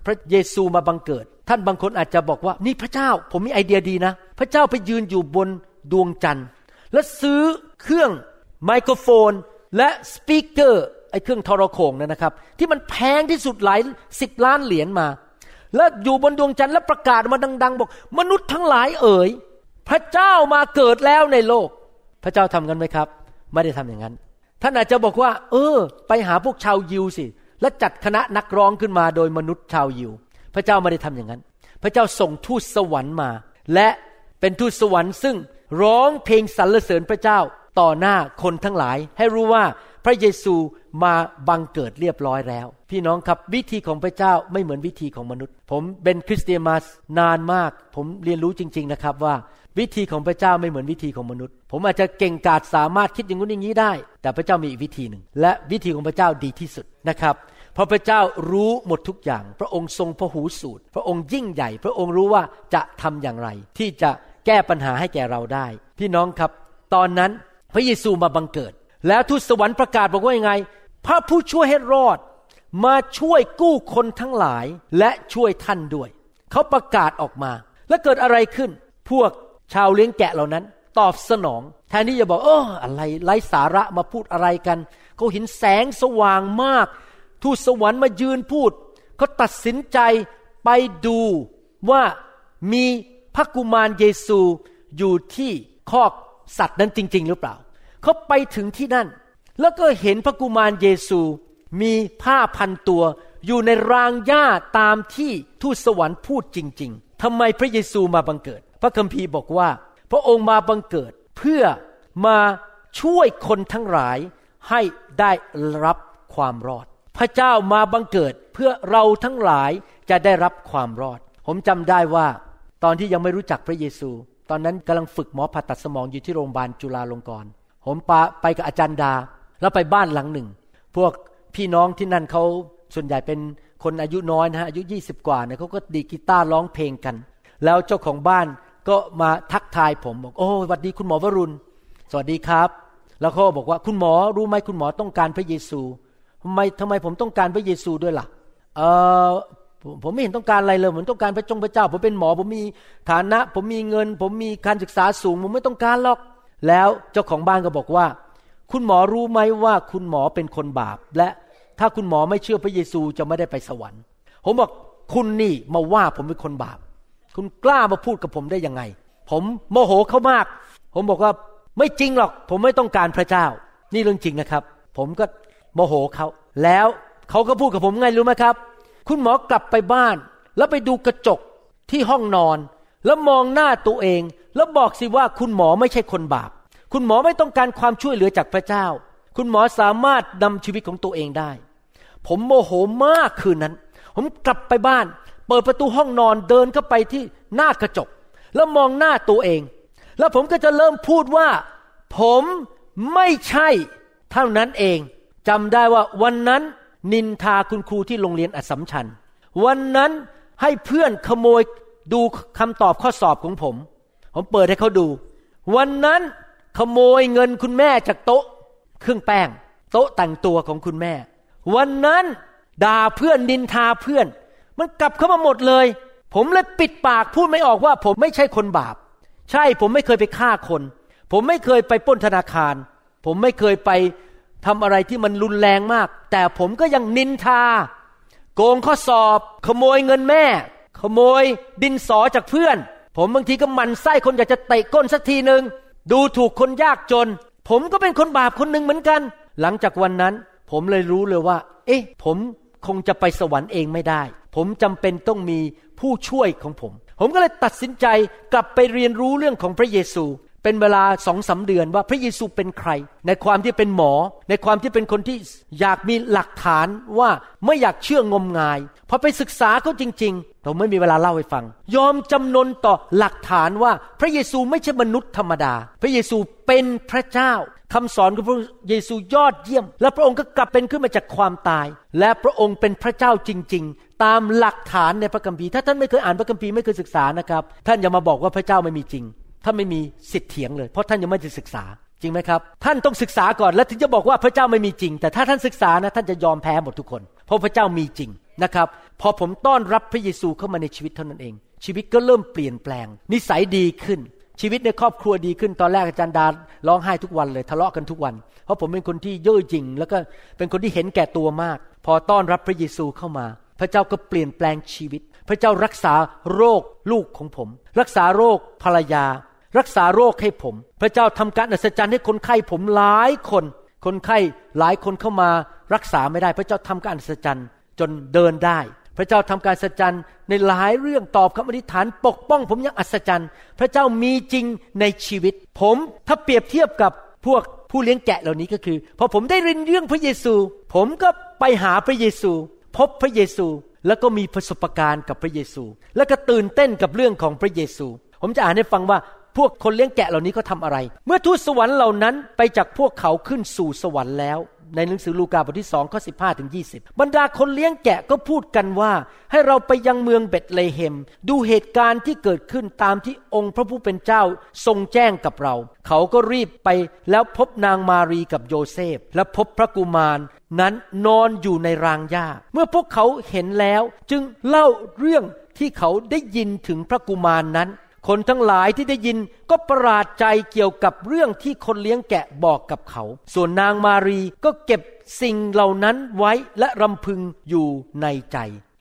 พระเยซูมาบังเกิด ท่านบางคนอาจจะบอกว่า นี่พระเจ้า ผมมีไอเดียดีนะ พระเจ้าไปยืนอยู่บนดวงจันทร์ และซื้อเครื่องไมโครโฟน และสปีกเกอร์ไอเครื่องทรโขงนั่นนะครับ ที่มันแพงที่สุดหลายสิบล้านเหรียญมา แล้วอยู่บนดวงจันทร์แล้วประกาศมาดัง ๆ บอก มนุษย์ทั้งหลายเอ๋ยพระเจ้ามาเกิดแล้วในโลก พระเจ้าทำกันไหมครับ ไม่ได้ทำอย่างนั้น ท่านอาจจะบอกว่า เออ ไปหาพวกชาวยิวสิ และจัดคณะนักร้องขึ้นมาโดยมนุษย์ชาวยิว พระเจ้าไม่ได้ทำอย่างนั้น พระเจ้าส่งทูตสวรรค์มา และเป็นทูตสวรรค์ซึ่งร้องเพลงสรรเสริญพระเจ้าต่อหน้าคนทั้งหลาย ให้รู้ว่าพระเยซูมาบังเกิดเรียบร้อยแล้ว พี่น้องครับวิธีของพระเจ้าไม่เหมือนวิธีของมนุษย์ ผมเป็นคริสเตียนมานานมาก ผมเรียนรู้จริง ๆนะครับว่า วิธีของพระเจ้าไม่เหมือนวิธีของมนุษย์ ผมอาจจะเก่งกาจสามารถคิดอย่างนู้นอย่างนี้ได้ แต่พระเจ้ามีอีกวิธีหนึ่ง และวิธีของพระเจ้าดีที่สุดนะครับ เพราะพระเจ้ารู้หมดทุกอย่าง พระองค์ทรงพระหูสูตร พระองค์ยิ่งใหญ่ พระองค์รู้ว่าจะทำอย่างไร ที่จะแก้ปัญหาให้แก่เราได้ พี่น้องครับ ตอนนั้นพระเยซูมาบังเกิด แล้วทูตสวรรค์ประกาศบอกว่ายังไง พระผู้ช่วยให้รอด มาช่วยกู้คนทั้งหลายและช่วยท่านด้วย เขาประกาศออกมา แล้วเกิดอะไรขึ้น พวก ชาวเลี้ยงแกะเหล่านั้น ตอบสนอง แทนที่จะบอกเอออะไรไร้สาระมาพูดอะไรกัน เขาเห็นแสงสว่างมาก ทูตสวรรค์มายืนพูด เขาตัดสินใจไปดูว่ามีพระกุมารเยซูอยู่ที่คอกสัตว์นั้นจริง ๆ หรือเปล่า เขาไปถึงที่นั่น แล้วก็เห็นพระกุมารเยซูมีผ้าพันตัว อยู่ในรางหญ้าตามที่ทูตสวรรค์พูดจริง ๆทำไมพระเยซูมาบังเกิด พระคัมภีร์บอกว่า พระองค์มาบังเกิดเพื่อมาช่วยคนทั้งหลายให้ได้รับความรอด พระเจ้ามาบังเกิดเพื่อเราทั้งหลายจะได้รับความรอด ผมจำได้ว่า ตอนที่ยังไม่รู้จักพระเยซู ตอนนั้นกำลังฝึกหมอผ่าตัดสมองอยู่ที่โรงพยาบาลจุฬาลงกรณ์ผมปาไปกับอาจารย์ดา แล้วไปบ้านหลังหนึ่ง พวกพี่น้องที่นั่นเขาส่วนใหญ่เป็นคนอายุน้อยนะฮะอายุ 20 กว่าเนี่ยเขาก็ดีกีตาร์ร้องเพลงกัน แล้วเจ้าของบ้าน ก็มาทักทายผมบอก โอ้สวัสดีคุณหมอวรุณ สวัสดีครับ แล้วเขาบอกว่าคุณหมอรู้ไหมคุณหมอต้องการพระเยซูทำไมทำไมผมต้องการพระเยซูด้วยล่ะ เออผมผมไม่เห็นต้องการอะไรเลยผมต้องการพระจงพระเจ้า ผมเป็นหมอ ผมมีฐานะ ผมมีเงิน ผมมีการศึกษาสูง ผมไม่ต้องการหรอก แล้วเจ้าของบ้านก็บอกว่า คุณหมอรู้ไหมว่าคุณหมอเป็นคนบาป และถ้าคุณหมอไม่เชื่อพระเยซูจะไม่ได้ไปสวรรค์ ผมบอกคุณนี่มาว่าผมเป็นคนบาป คุณกล้ามาพูดกับผมได้ยังไง ผมโมโหเขามาก ผมบอกว่าไม่จริงหรอก ผมไม่ต้องการพระเจ้า นี่เรื่องจริงนะครับ ผมก็โมโหเขา แล้วเขาก็พูดกับผมไงรู้ไหมครับ คุณหมอกลับไปบ้าน แล้วไปดูกระจกที่ห้องนอน แล้วมองหน้าตัวเอง แล้วบอกสิว่าคุณหมอไม่ใช่คนบาป คุณหมอไม่ต้องการความช่วยเหลือจากพระเจ้า คุณหมอสามารถนำชีวิตของตัวเองได้ ผมโมโหมากคืนนั้น ผมกลับไปบ้าน เปิดประตูห้องนอนเดินเข้าไปที่หน้ากระจก แล้วมองหน้าตัวเอง แล้วผมก็จะเริ่มพูดว่า ผมไม่ใช่เท่านั้นเองจำได้ว่าวันนั้นนินทาคุณครูที่โรงเรียนอัสสัมชัญ วันนั้นให้เพื่อนขโมยดูคำตอบข้อสอบของผม ผมเปิดให้เขาดู วันนั้นขโมยเงินคุณแม่จากโต๊ะ เครื่องแป้ง โต๊ะแต่งตัวของคุณแม่ วันนั้นด่าเพื่อนนินทาเพื่อน มันกลับเข้ามาหมดเลย ผมเลยปิดปากพูดไม่ออกว่า ผมไม่ใช่คนบาป ใช่ผมไม่เคยไปฆ่าคน ผมไม่เคยไปปล้นธนาคาร ผมไม่เคยไปทำอะไรที่มันรุนแรงมาก แต่ผมก็ยังนินทา โกงข้อสอบ ขโมยเงินแม่ ขโมยดินสอจากเพื่อน ผมบางทีก็มันไส้คนอยากจะเตะก้นสักทีหนึ่งดูถูกคนยากจน ผมก็เป็นคนบาปคนหนึ่งเหมือนกัน หลังจากวันนั้น ผมเลยรู้เลยว่า เอ๊ะ ผมคงจะไปสวรรค์เองไม่ได้ ผมจำเป็นต้องมีผู้ช่วยของผม ผมก็เลยตัดสินใจกลับไปเรียนรู้เรื่องของพระเยซู เป็นเวลาสองสาเดือนว่าพระเยซูเป็นใคร ในความที่เป็นหมอ ในความที่เป็นคนที่อยากมีหลักฐานว่าไม่อยากเชื่องมงายพอไปศึกษาเขาจริงๆผมไม่มีเวลาเล่าให้ฟัง ยอมจำนนต่อหลักฐานว่าพระเยซูไม่ใช่มนุษย์ธรรมดา พระเยซูเป็นพระเจ้าคำสอนของพระเยซูยอดเยี่ยม และพระองค์ก็กลับเป็นขึ้นมาจากความตาย และพระองค์เป็นพระเจ้าจริง ๆ ตามหลักฐานในพระคัมภีร์ถ้าท่านไม่เคยอ่านพระคัมภีร์ไม่เคยศึกษานะครับ ท่านอย่ามาบอกว่าพระเจ้าไม่มีจริง ท่านไม่มีสิทธิ์เถียงเลย เพราะท่านยังไม่ได้ศึกษา จริงไหมครับ ท่านต้องศึกษาก่อนแล้วถึงจะบอกว่าพระเจ้าไม่มีจริง แต่ถ้าท่านศึกษานะท่านจะยอมแพ้หมดทุกคน เพราะพระเจ้ามีจริงนะครับ พอผมต้อนรับพระเยซูเข้ามาในชีวิตเท่านั้นเอง ชีวิตก็เริ่มเปลี่ยนแปลง นิสัยดีขึ้น ชีวิตในครอบครัวดีขึ้นตอนแรกอาจารย์ดาร้องไห้ทุกวันเลยทะเลาะกันทุกวัน เพราะผมเป็นคนที่เย่อหยิ่งแล้วก็เป็นคนที่เห็นแก่ตัวมาก พอต้อนรับพระเยซูเข้ามา พระเจ้าก็เปลี่ยนแปลงชีวิต พระเจ้ารักษาโรคลูกของผม รักษาโรคภรรยา รักษาโรคให้ผม พระเจ้าทำการอัศจรรย์ให้คนไข้ผมหลายคน คนไข้หลายคนเข้ามารักษาไม่ได้ พระเจ้าทำการอัศจรรย์จนเดินได้ พระเจ้าทำการอัศจรรย์ในหลายเรื่องตอบคำอธิษฐาน ปกป้องผมอย่างอัศจรรย์ พระเจ้ามีจริงในชีวิต ผมถ้าเปรียบเทียบกับพวกผู้เลี้ยงแกะเหล่านี้ก็คือพอผมได้เรียนเรื่องพระเยซู ผมก็ไปหาพระเยซู พบพระเยซู แล้วก็มีประสบการณ์กับพระเยซู แล้วก็ตื่นเต้นกับเรื่องของพระเยซู ผมจะอ่านให้ฟังว่า พวกคนเลี้ยงแกะเหล่านี้เขาทาอะไร เมื่อทูตสวรรค์เหล่านั้นไปจากพวกเขาขึ้นสู่สวรรค์แล้ว ในหนังสือลูกาบทที่สองข้อสิบห้าถึงยีบรรดาคนเลี้ยงแกะก็พูดกันว่า ให้เราไปยังเมืองเบตเลเฮม ดูเหตุการณ์ที่เกิดขึ้นตามที่องค์พระผู้เป็นเจ้าทรงแจ้งกับเรา เขาก็รีบไปแล้วพบนางมารีกับโยเซฟ และพบพระกุมารนั้นนอนอยู่ในรางหญ้า เมื่อพวกเขาเห็นแล้วจึงเล่าเรื่องที่เขาได้ยินถึงพระกุมารนั้น คนทั้งหลายที่ได้ยินก็ประหลาดใจเกี่ยวกับเรื่องที่คนเลี้ยงแกะบอกกับเขา ส่วนนางมารีก็เก็บสิ่งเหล่านั้นไว้และรำพึงอยู่ในใจ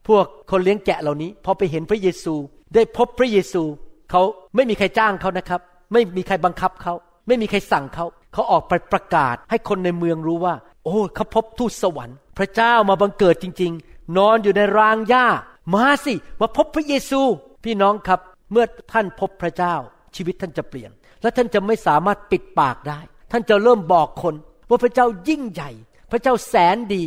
พวกคนเลี้ยงแกะเหล่านี้พอไปเห็นพระเยซู ได้พบพระเยซู เขาไม่มีใครจ้างเขานะครับ ไม่มีใครบังคับเขา ไม่มีใครสั่งเขา เขาออกไปประกาศให้คนในเมืองรู้ว่า โอ้เขาพบทูตสวรรค์ พระเจ้ามาบังเกิดจริง ๆ นอนอยู่ในรางหญ้า มาสิ มาพบพระเยซู พี่น้องครับ เมื่อท่านพบพระเจ้าชีวิตท่านจะเปลี่ยน และท่านจะไม่สามารถปิดปากได้ ท่านจะเริ่มบอกคน ว่าพระเจ้ายิ่งใหญ่ พระเจ้าแสนดี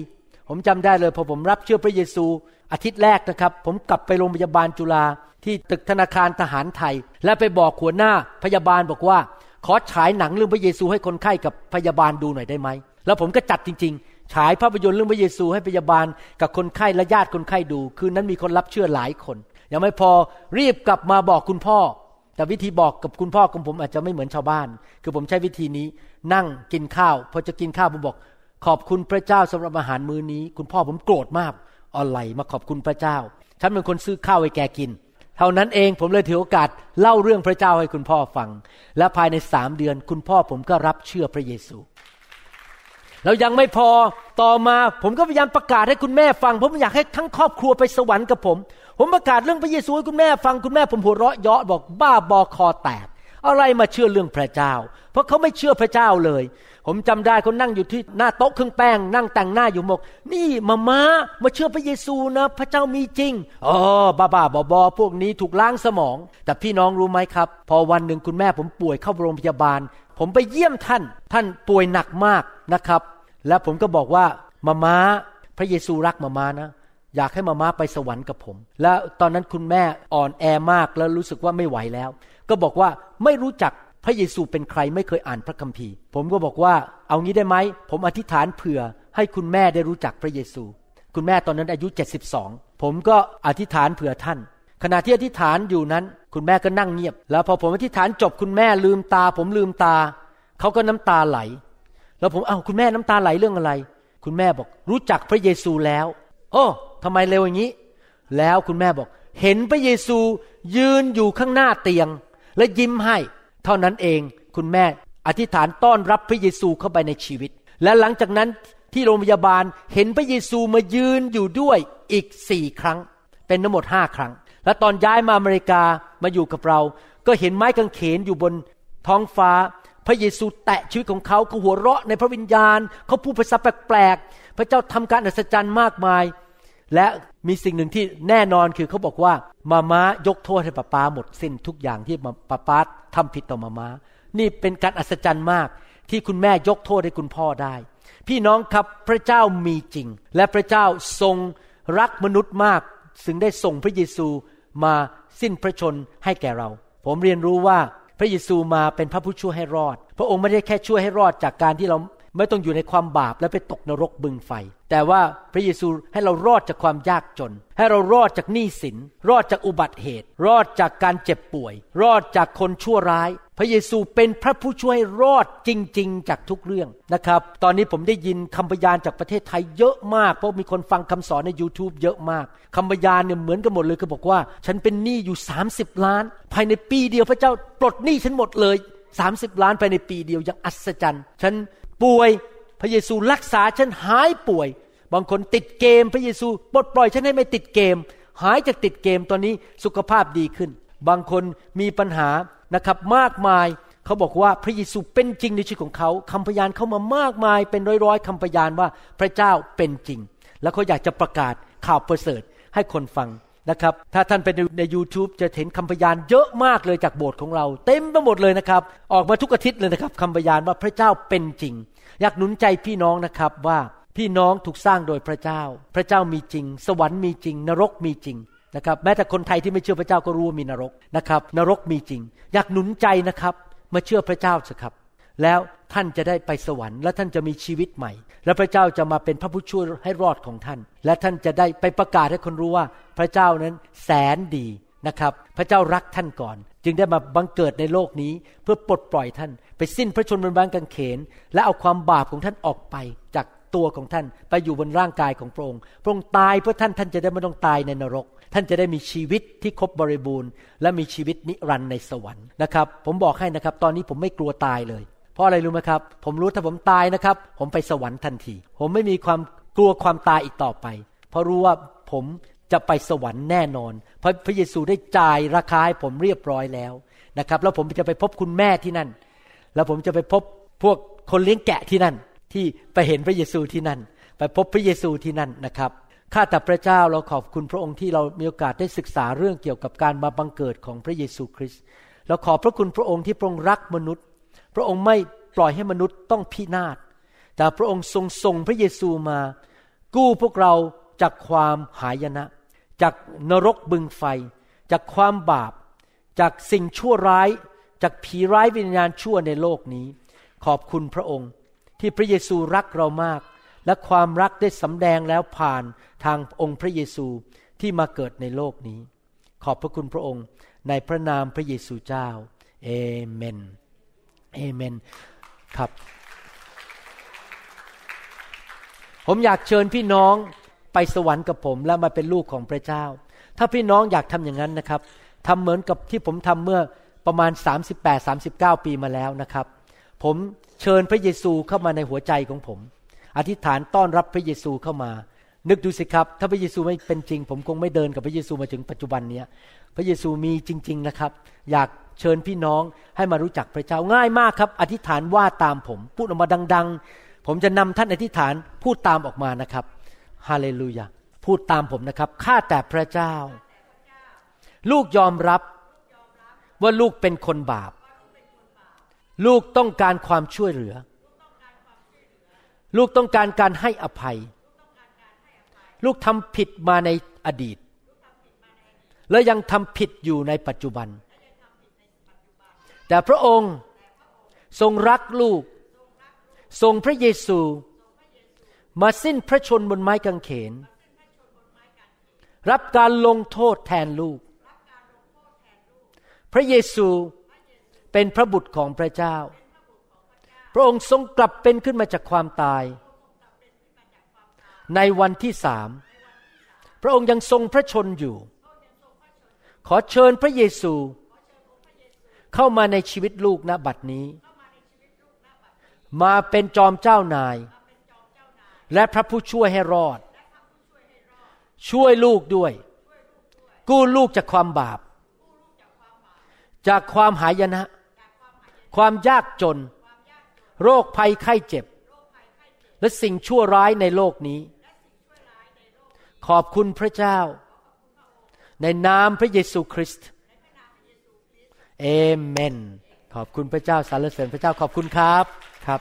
ผมจำได้เลยพอผมรับเชื่อพระเยซูอาทิตย์แรกนะครับ ผมกลับไปโรงพยาบาลจุฬาที่ตึกธนาคารทหารไทย และไปบอกหัวหน้าพยาบาลบอกว่า ขอฉายหนังเรื่องพระเยซูให้คนไข้กับพยาบาลดูหน่อยได้ไหมแล้วผมก็จัดจริง ๆ ฉายภาพยนตร์เรื่องพระเยซูให้พยาบาลกับคนไข้และญาติคนไข้ดู คืนนั้นมีคนรับเชื่อหลายคน ยังไม่พอรีบกลับมาบอกคุณพ่อ แต่วิธีบอกกับคุณพ่อของผมอาจจะไม่เหมือนชาวบ้าน คือผมใช้วิธีนี้ นั่งกินข้าวพอจะกินข้าวผมบอก ขอบคุณพระเจ้าสำหรับอาหารมื้อนี้ คุณพ่อผมโกรธมากอะไรมาขอบคุณพระเจ้า ฉันเป็นคนซื้อข้าวให้แกกิน เท่านั้นเองผมเลยถือโอกาสเล่าเรื่องพระเจ้าให้คุณพ่อฟัง และภายในสามเดือน คุณพ่อผมก็รับเชื่อพระเยซู แล้วยังไม่พอต่อมาผมก็พยายามประกาศให้คุณแม่ฟัง ผมอยากให้ทั้งครอบครัวไปสวรรค์กับผม ผมประกาศเรื่องพระเยซูให้คุณแม่ฟังคุณแม่ผมหัวเราะเยาะบอกบ้าบอคอแตก อะไรมาเชื่อเรื่องพระเจ้า เพราะเขาไม่เชื่อพระเจ้าเลย ผมจำได้เขานั่งอยู่ที่หน้าโต๊ะเครื่องแป้ง นั่งแต่งหน้าอยู่บอกนี่มามามาเชื่อพระเยซูนะ พระเจ้ามีจริงอ๋อบ้าบ้าบอบอพวกนี้ถูกล้างสมอง แต่พี่น้องรู้ไหมครับ พอวันหนึ่งคุณแม่ผมป่วยเข้าโรงพยาบาล ผมไปเยี่ยมท่าน ท่านป่วยหนักมาก นะครับ แล้วผมก็บอกว่ามาม้าพระเยซูรักมาม้านะ อยากให้มาม้าไปสวรรค์กับผม แล้วตอนนั้นคุณแม่อ่อนแอมากแล้วรู้สึกว่าไม่ไหวแล้ว ก็บอกว่าไม่รู้จักพระเยซูเป็นใครไม่เคยอ่านพระคัมภีร์ ผมก็บอกว่าเอางี้ได้ไหมผมอธิษฐานเผื่อให้คุณแม่ได้รู้จักพระเยซู คุณแม่ตอนนั้นอายุ 72 ผมก็อธิษฐานเผื่อท่าน ขณะที่อธิษฐานอยู่นั้น คุณแม่ก็นั่งเงียบ แล้วพอผมอธิษฐานจบคุณแม่ลืมตา ผมลืมตาเขาก็น้ำตาไหล แล้วผมเอา้าคุณแม่น้ำตาไหลเรื่องอะไร คุณแม่บอก รู้จักพระเยซูแล้ว โอ้ทำไมเร็วอย่างนี้ แล้วคุณแม่บอก เห็นพระเยซูยืนอยู่ข้างหน้าเตียง และยิ้มให้ เท่านั้นเองคุณแม่อธิษฐานต้อนรับพระเยซูเข้าไปในชีวิต และหลังจากนั้นที่โรงพยาบาลเห็นพระเยซูมายืนอยู่ด้วยอีกสี่ครั้ง เป็นทั้งหมดห้าครั้ง และตอนย้ายมาอเมริกามาอยู่กับเรา ก็เห็นไม้กางเขนอยู่บนท้องฟ้า พระเยซูแตะชีวิตของเขาเขาหัวเราะในพระวิญญาณ เขาพูดภาษาแปลกๆ พระเจ้าทำการอัศจรรย์มากมาย และมีสิ่งหนึ่งที่แน่นอนคือเขาบอกว่ามาม้ายกโทษให้ป้าป้าหมดสิ้นทุกอย่างที่ป้าป้าทำผิดต่อมาม้า นี่เป็นการอัศจรรย์มากที่คุณแม่ยกโทษให้คุณพ่อได้ พี่น้องครับพระเจ้ามีจริง และพระเจ้าทรงรักมนุษย์มากถึงได้ส่งพระเยซูมาสิ้นพระชนให้แก่เรา ผมเรียนรู้ว่า พระเยซูมาเป็นพระผู้ช่วยให้รอด พระองค์ไม่ได้แค่ช่วยให้รอดจากการที่เรา ไม่ต้องอยู่ในความบาปและไปตกนรกบึงไฟ แต่ว่าพระเยซูให้เรารอดจากความยากจน ให้เรารอดจากหนี้สิน รอดจากอุบัติเหตุ รอดจากการเจ็บป่วย รอดจากคนชั่วร้าย พระเยซูเป็นพระผู้ช่วยรอดจริง ๆ จากทุกเรื่องนะครับ ตอนนี้ผมได้ยินคำพยานจากประเทศไทยเยอะมากเพราะมีคนฟังคำสอนใน YouTube เยอะมากคำพยานเนี่ยเหมือนกันหมดเลยก็บอกว่า ฉันเป็นหนี้อยู่ 30 ล้าน ภายในปีเดียวพระเจ้าปลดหนี้ฉันหมดเลย 30 ล้านภายในปีเดียวยังอัศจรรย์ฉัน ป่วยพระเยซูรักษาฉันหายป่วย บางคนติดเกม พระเยซูปลดปล่อยฉันให้ไม่ติดเกม หายจากติดเกมตอนนี้สุขภาพดีขึ้น บางคนมีปัญหานะครับมากมายเขาบอกว่าพระเยซูเป็นจริงในชีวิตของเขาคำพยานเข้ามามากมาย เป็นร้อยๆคำพยานว่าพระเจ้าเป็นจริง แล้วเขาอยากจะประกาศข่าวประเสริฐให้คนฟังนะครับถ้าท่านไปใน YouTube จะเห็นคำพยานเยอะมากเลยจากโบสถ์ของเรา เต็มไปหมดเลยนะครับ ออกมาทุกอาทิตย์เลยนะครับคำพยานว่าพระเจ้าเป็นจริง อยากหนุนใจพี่น้องนะครับว่าพี่น้องถูกสร้างโดยพระเจ้า พระเจ้ามีจริง สวรรค์มีจริง นรกมีจริงนะครับ แม้แต่คนไทยที่ไม่เชื่อพระเจ้าก็รู้ว่ามีนรกนะครับ นรกมีจริง อยากหนุนใจนะครับ มาเชื่อพระเจ้าสิครับ แล้วท่านจะได้ไปสวรรค์ และท่านจะมีชีวิตใหม่ และพระเจ้าจะมาเป็นพระผู้ช่วยให้รอดของท่าน และท่านจะได้ไปประกาศให้คนรู้ว่าพระเจ้านั้นแสนดี นะครับ พระเจ้ารักท่านก่อน จึงได้มาบังเกิดในโลกนี้เพื่อปลดปล่อยท่าน ไปสิ้นพระชนม์บนไม้กางเขน และเอาความบาปของท่านออกไปจากตัวของท่านไปอยู่บนร่างกายของพระองค์ พระองค์ตายเพื่อท่านท่านจะได้ไม่ต้องตายในนรก ท่านจะได้มีชีวิตที่ครบบริบูรณ์ และมีชีวิตนิรันดร์ในสวรรค์นะครับ ผมบอกให้นะครับ ตอนนี้ผมไม่กลัวตายเลย เพราะอะไรรู้ไหมครับ ผมรู้ถ้าผมตายนะครับ ผมไปสวรรค์ทันที ผมไม่มีความกลัวความตายอีกต่อไป เพราะรู้ว่าผม จะไปสวรรค์แน่นอน เพราะพระเยซูได้จ่ายราคาให้ผมเรียบร้อยแล้วนะครับ แล้วผมจะไปพบคุณแม่ที่นั่น แล้วผมจะไปพบพวกคนเลี้ยงแกะที่นั่น ที่ไปเห็นพระเยซูที่นั่น ไปพบพระเยซูที่นั่นนะครับข้าแต่พระเจ้าเราขอบคุณพระองค์ที่เรามีโอกาสได้ศึกษาเรื่องเกี่ยวกับการมาบังเกิดของพระเยซูคริสต์เราขอบพระคุณพระองค์ที่พระองค์รักมนุษย์ พระองค์ไม่ปล่อยให้มนุษย์ต้องพินาศแต่พระองค์ทรงส่งพระเยซูมา กู้พวกเราจากความหายนะ จากนรกบึงไฟ จากความบาป จากสิ่งชั่วร้าย จากผีร้ายวิญญาณชั่วในโลกนี้ ขอบคุณพระองค์ ที่พระเยซูรักเรามาก และความรักได้สำแดงแล้วผ่านทางองค์พระเยซูที่มาเกิดในโลกนี้ ขอบพระคุณพระองค์ในพระนามพระเยซูเจ้าเอเมนเอเมนครับ ผมอยากเชิญพี่น้อง ไปสวรรค์กับผมและมาเป็นลูกของพระเจ้า ถ้าพี่น้องอยากทำอย่างนั้นนะครับทำเหมือนกับที่ผมทำเมื่อประมาณ 38-39 ปีมาแล้วนะครับ ผมเชิญพระเยซูเข้ามาในหัวใจของผม อธิษฐานต้อนรับพระเยซูเข้ามา นึกดูสิครับ ถ้าพระเยซูไม่เป็นจริง ผมคงไม่เดินกับพระเยซูมาถึงปัจจุบันเนี้ยพระเยซูมีจริง ๆนะครับ อยากเชิญพี่น้องให้มารู้จักพระเจ้าง่ายมากครับ อธิษฐานว่าตามผม พูดออกมาดัง ๆ ผมจะนำท่านอธิษฐานพูดตามออกมานะครับ ฮาเลลูยาพูดตามผมนะครับ ข้าแต่พระเจ้า ลูกยอมรับว่าลูกเป็นคนบาป ลูกต้องการความช่วยเหลือ ลูกต้องการการให้อภัย ลูกทำผิดมาในอดีต และยังทำผิดอยู่ในปัจจุบัน แต่พระองค์ทรงรักลูก ทรงพระเยซู มาสิ้นพระชนบนไม้กางเขน รับการลงโทษแทนลูก พระเยซูเป็นพระบุตรของพระเจ้า พระองค์ทรงกลับเป็นขึ้นมาจากความตาย ในวันที่สาม พระองค์ยังทรงพระชนอยู่ ขอเชิญพระเยซู เข้ามาในชีวิตลูกณบัดนี้ มาเป็นจอมเจ้านาย และพระผู้ช่วยให้รอด ช่วยลูกด้วย กู้ลูกจากความบาป จากความหายนะ ความยากจน โรคภัยไข้เจ็บ และสิ่งชั่วร้ายในโลกนี้ ขอบคุณพระเจ้า ในนามพระเยซูคริสต์เอเมน ขอบคุณพระเจ้าสรรเสริญพระเจ้าขอบคุณครับครับ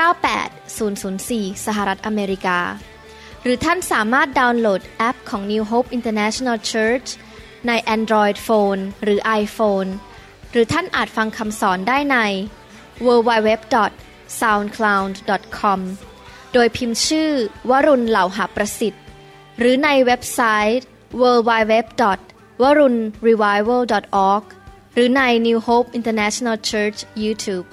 98004 สหรัฐอเมริกา หรือท่านสามารถดาวน์โหลดแอปของ New Hope International Church ใน Android Phone หรือ iPhone หรือท่านอาจฟังคำสอนได้ใน www.soundcloud.com โดยพิมพ์ชื่อวรุณเหล่าหาประสิทธิ์ หรือในเว็บไซต์ www.warunrevival.org หรือใน New Hope International Church YouTube